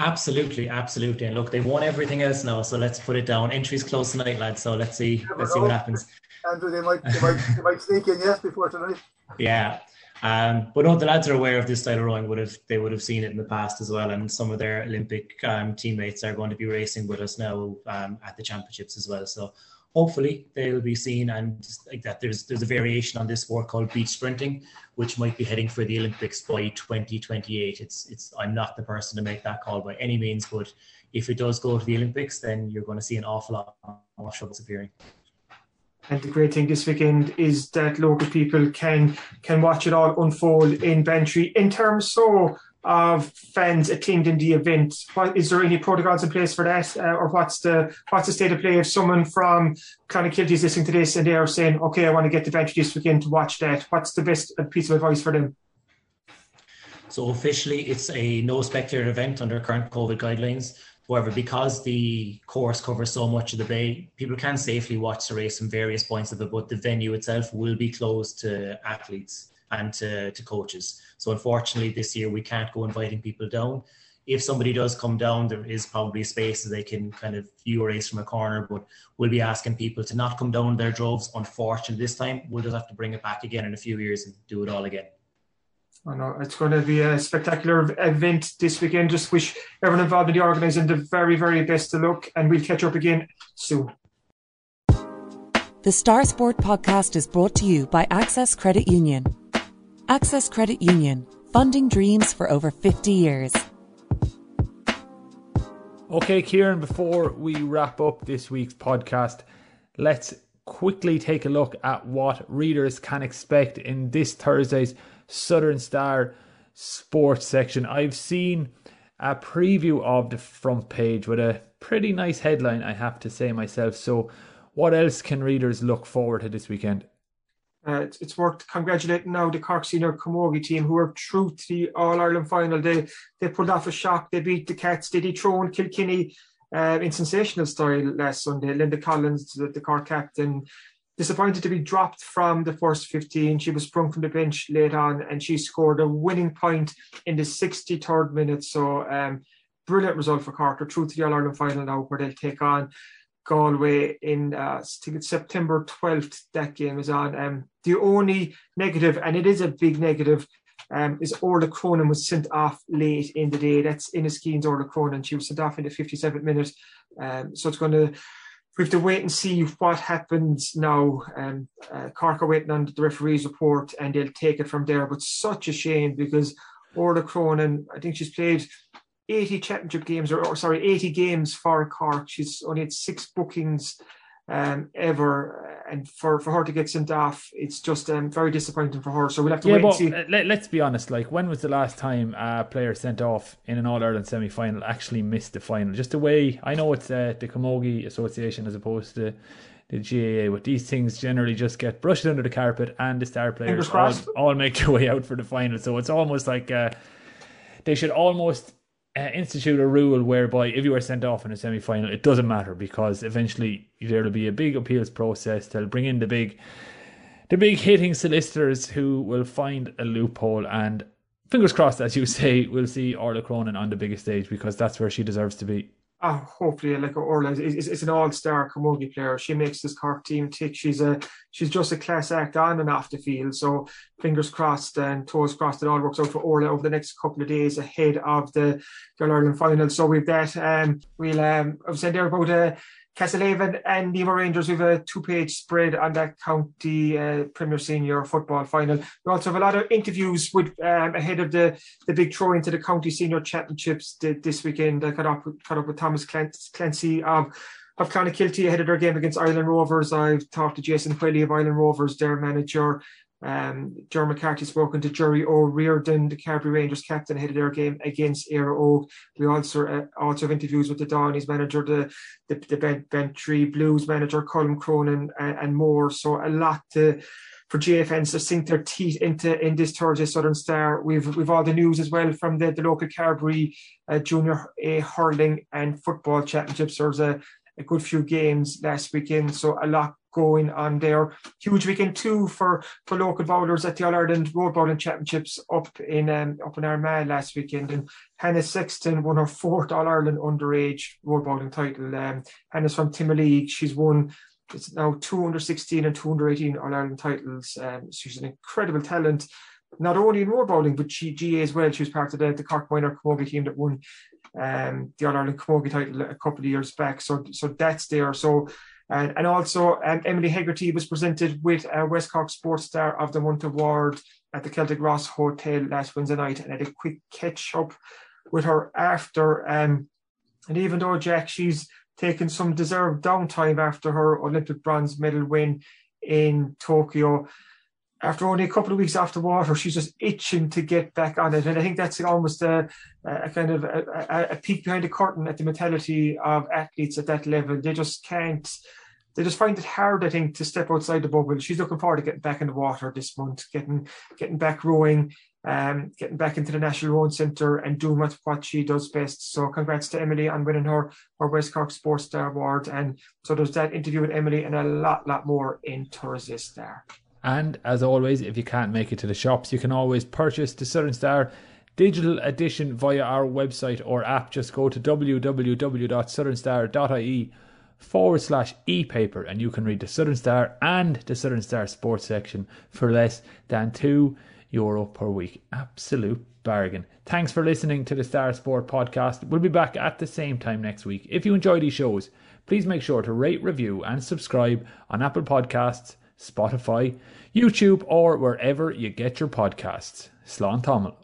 Absolutely, absolutely. And look, they've won everything else now, so let's put it down. Entries close tonight, lads. So let's see, let's see what happens. Andrew, they might, they might, they might sneak in, yes, before tonight. Yeah, um, but no, the lads are aware of this style of rowing. Would have they would have seen it in the past as well, and some of their Olympic um, teammates are going to be racing with us now um, at the championships as well. So hopefully they'll be seen and like that. There's there's a variation on this sport called beach sprinting, which might be heading for the Olympics by 2028. It's it's I'm not the person to make that call by any means, but if it does go to the Olympics, then you're going to see an awful lot of troubles appearing. And the great thing this weekend is that local people can can watch it all unfold in Bantry. In terms so of fans attending the event, what, is there any protocols in place for that, uh, or what's the what's the state of play if someone from Clonakilty is listening to this and they are saying, "Okay, I want to get the Bantry this weekend to watch that"? What's the best piece of advice for them? So officially, it's a no spectator event under current COVID guidelines. However, because the course covers so much of the bay, people can safely watch the race from various points of it, but the venue itself will be closed to athletes and to, to coaches. So unfortunately, this year we can't go inviting people down. If somebody does come down, there is probably space that they can kind of view a race from a corner, but we'll be asking people to not come down their droves. Unfortunately, this time we'll just have to bring it back again in a few years and do it all again. I know it's going to be a spectacular event this weekend. Just wish everyone involved in the organising the very, very best of luck, and we'll catch up again soon. The Star Sport podcast is brought to you by Access Credit Union. Access Credit Union, funding dreams for over 50 years. Okay, Kieran, before we wrap up this week's podcast, let's quickly take a look at what readers can expect in this Thursday's Southern Star sports section. I've seen a preview of the front page with a pretty nice headline, I have to say myself. So, what else can readers look forward to this weekend? Uh, it's, it's worth congratulating now the Cork Senior Camogie team who are through to the All Ireland final. They they pulled off a shock. They beat the Cats. They dethroned Kilkenny uh, in sensational style last Sunday. Linda Collins, the, the Cork captain, disappointed to be dropped from the first 15. She was sprung from the bench late on and she scored a winning point in the 63rd minute. So, um, brilliant result for Carter through to the All Ireland final now, where they'll take on Galway in uh, I think it's September 12th. That game is on. Um, the only negative, and it is a big negative, um, is Orla Cronin was sent off late in the day. That's Inniscarra's Orla Cronin. She was sent off in the 57th minute. Um, so it's going to we have to wait and see what happens now. Um, uh, Cork are waiting on the referee's report and they'll take it from there. But such a shame because Orla Cronin, I think she's played 80 championship games, or, or, sorry, 80 games for Cork. She's only had six bookings um, ever, and for, for her to get sent off, it's just um, very disappointing for her. So we'll have to yeah, wait but and see. uh, Let, us be honest. Like, when was the last time a player sent off in an All Ireland semi final actually missed the final? Just the way I know it's uh, the Camogie Association as opposed to the GAA. But these things generally just get brushed under the carpet, and the star players all, all, make their way out for the final. So it's almost like uh, they should almost uh, institute a rule whereby if you are sent off in a semi final, it doesn't matter because eventually there will be a big appeals process. They'll bring in the big, the big hitting solicitors who will find a loophole and. Fingers crossed, as you say, we'll see Orla Cronin on the biggest stage because that's where she deserves to be. Oh, hopefully, like Orla is, is, an all-star camogie player. She makes this Cork team tick. She's a she's just a class act on and off the field. So fingers crossed and toes crossed it all works out for Orla over the next couple of days ahead of the Girl Ireland final. So with that, um, we'll um, I've said there about uh, Castlehaven and Nemo Rangers. We have a two-page spread on that county uh, Premier Senior football final. We also have a lot of interviews with um, ahead of the, the big throw into the county senior championships this weekend. I caught up caught up with Thomas Clancy of of Clonakilty ahead of their game against Ilen Rovers. I've talked to Jason Whaley of Ilen Rovers, their manager, um, John McCarthy spoken to Jerry O'Riordan, the Carbery Rangers captain, ahead of their game against Éire Óg. We also uh, also have interviews with the Doheny's manager, the the, the ben, Bantry Blues manager, Colin Cronin, and, and, more. So a lot to, for GFNs to sink their teeth into in this Thursday Southern Star. We've we've all the news as well from the, the local Carbery uh, Junior A hurling and football championships. There's a a good few games last weekend, so a lot going on there. Huge weekend too for for local bowlers at the All Ireland Road Bowling Championships up in um, up in Armagh last weekend. And Hannah Sexton won her fourth All Ireland underage road bowling title. Um, Hannah's from Timoleague. She's won it's now 216 and 218 All Ireland titles. Um, she's an incredible talent. Not only in road bowling, but she GA as well. She was part of the, the Cork Minor Camogie team that won um, the All Ireland Camogie title a couple of years back. So, so that's there. So and, and also, um, Emily Hegarty was presented with a West Cork Sports Star of the Month award at the Celtic Ross Hotel last Wednesday night, and had a quick catch up with her after. Um, and even though Jack, she's taken some deserved downtime after her Olympic bronze medal win in Tokyo. After only a couple of weeks after water, she's just itching to get back on it, and I think that's almost a, a kind of a, a, peek behind the curtain at the mentality of athletes at that level. They just can't they just find it hard, I think, to step outside the bubble. She's looking forward to getting back in the water this month, getting getting back rowing, um, getting back into the National Rowing Centre and doing what, what she does best. So congrats to Emily on winning her, her West Cork Sports Star Award. And so there's that interview with Emily and a lot, lot more in Thursday Star. And as always, if you can't make it to the shops, you can always purchase the Southern Star digital edition via our website or app. Just go to www.southernstar.ie forward slash e-paper and you can read the Southern Star and the Southern Star sports section for less than two euro per week. Absolute bargain. Thanks for listening to the Star Sport podcast. We'll be back at the same time next week. If you enjoy these shows, please make sure to rate, review, and subscribe on Apple Podcasts, Spotify, YouTube, or wherever you get your podcasts. Slán Tamil.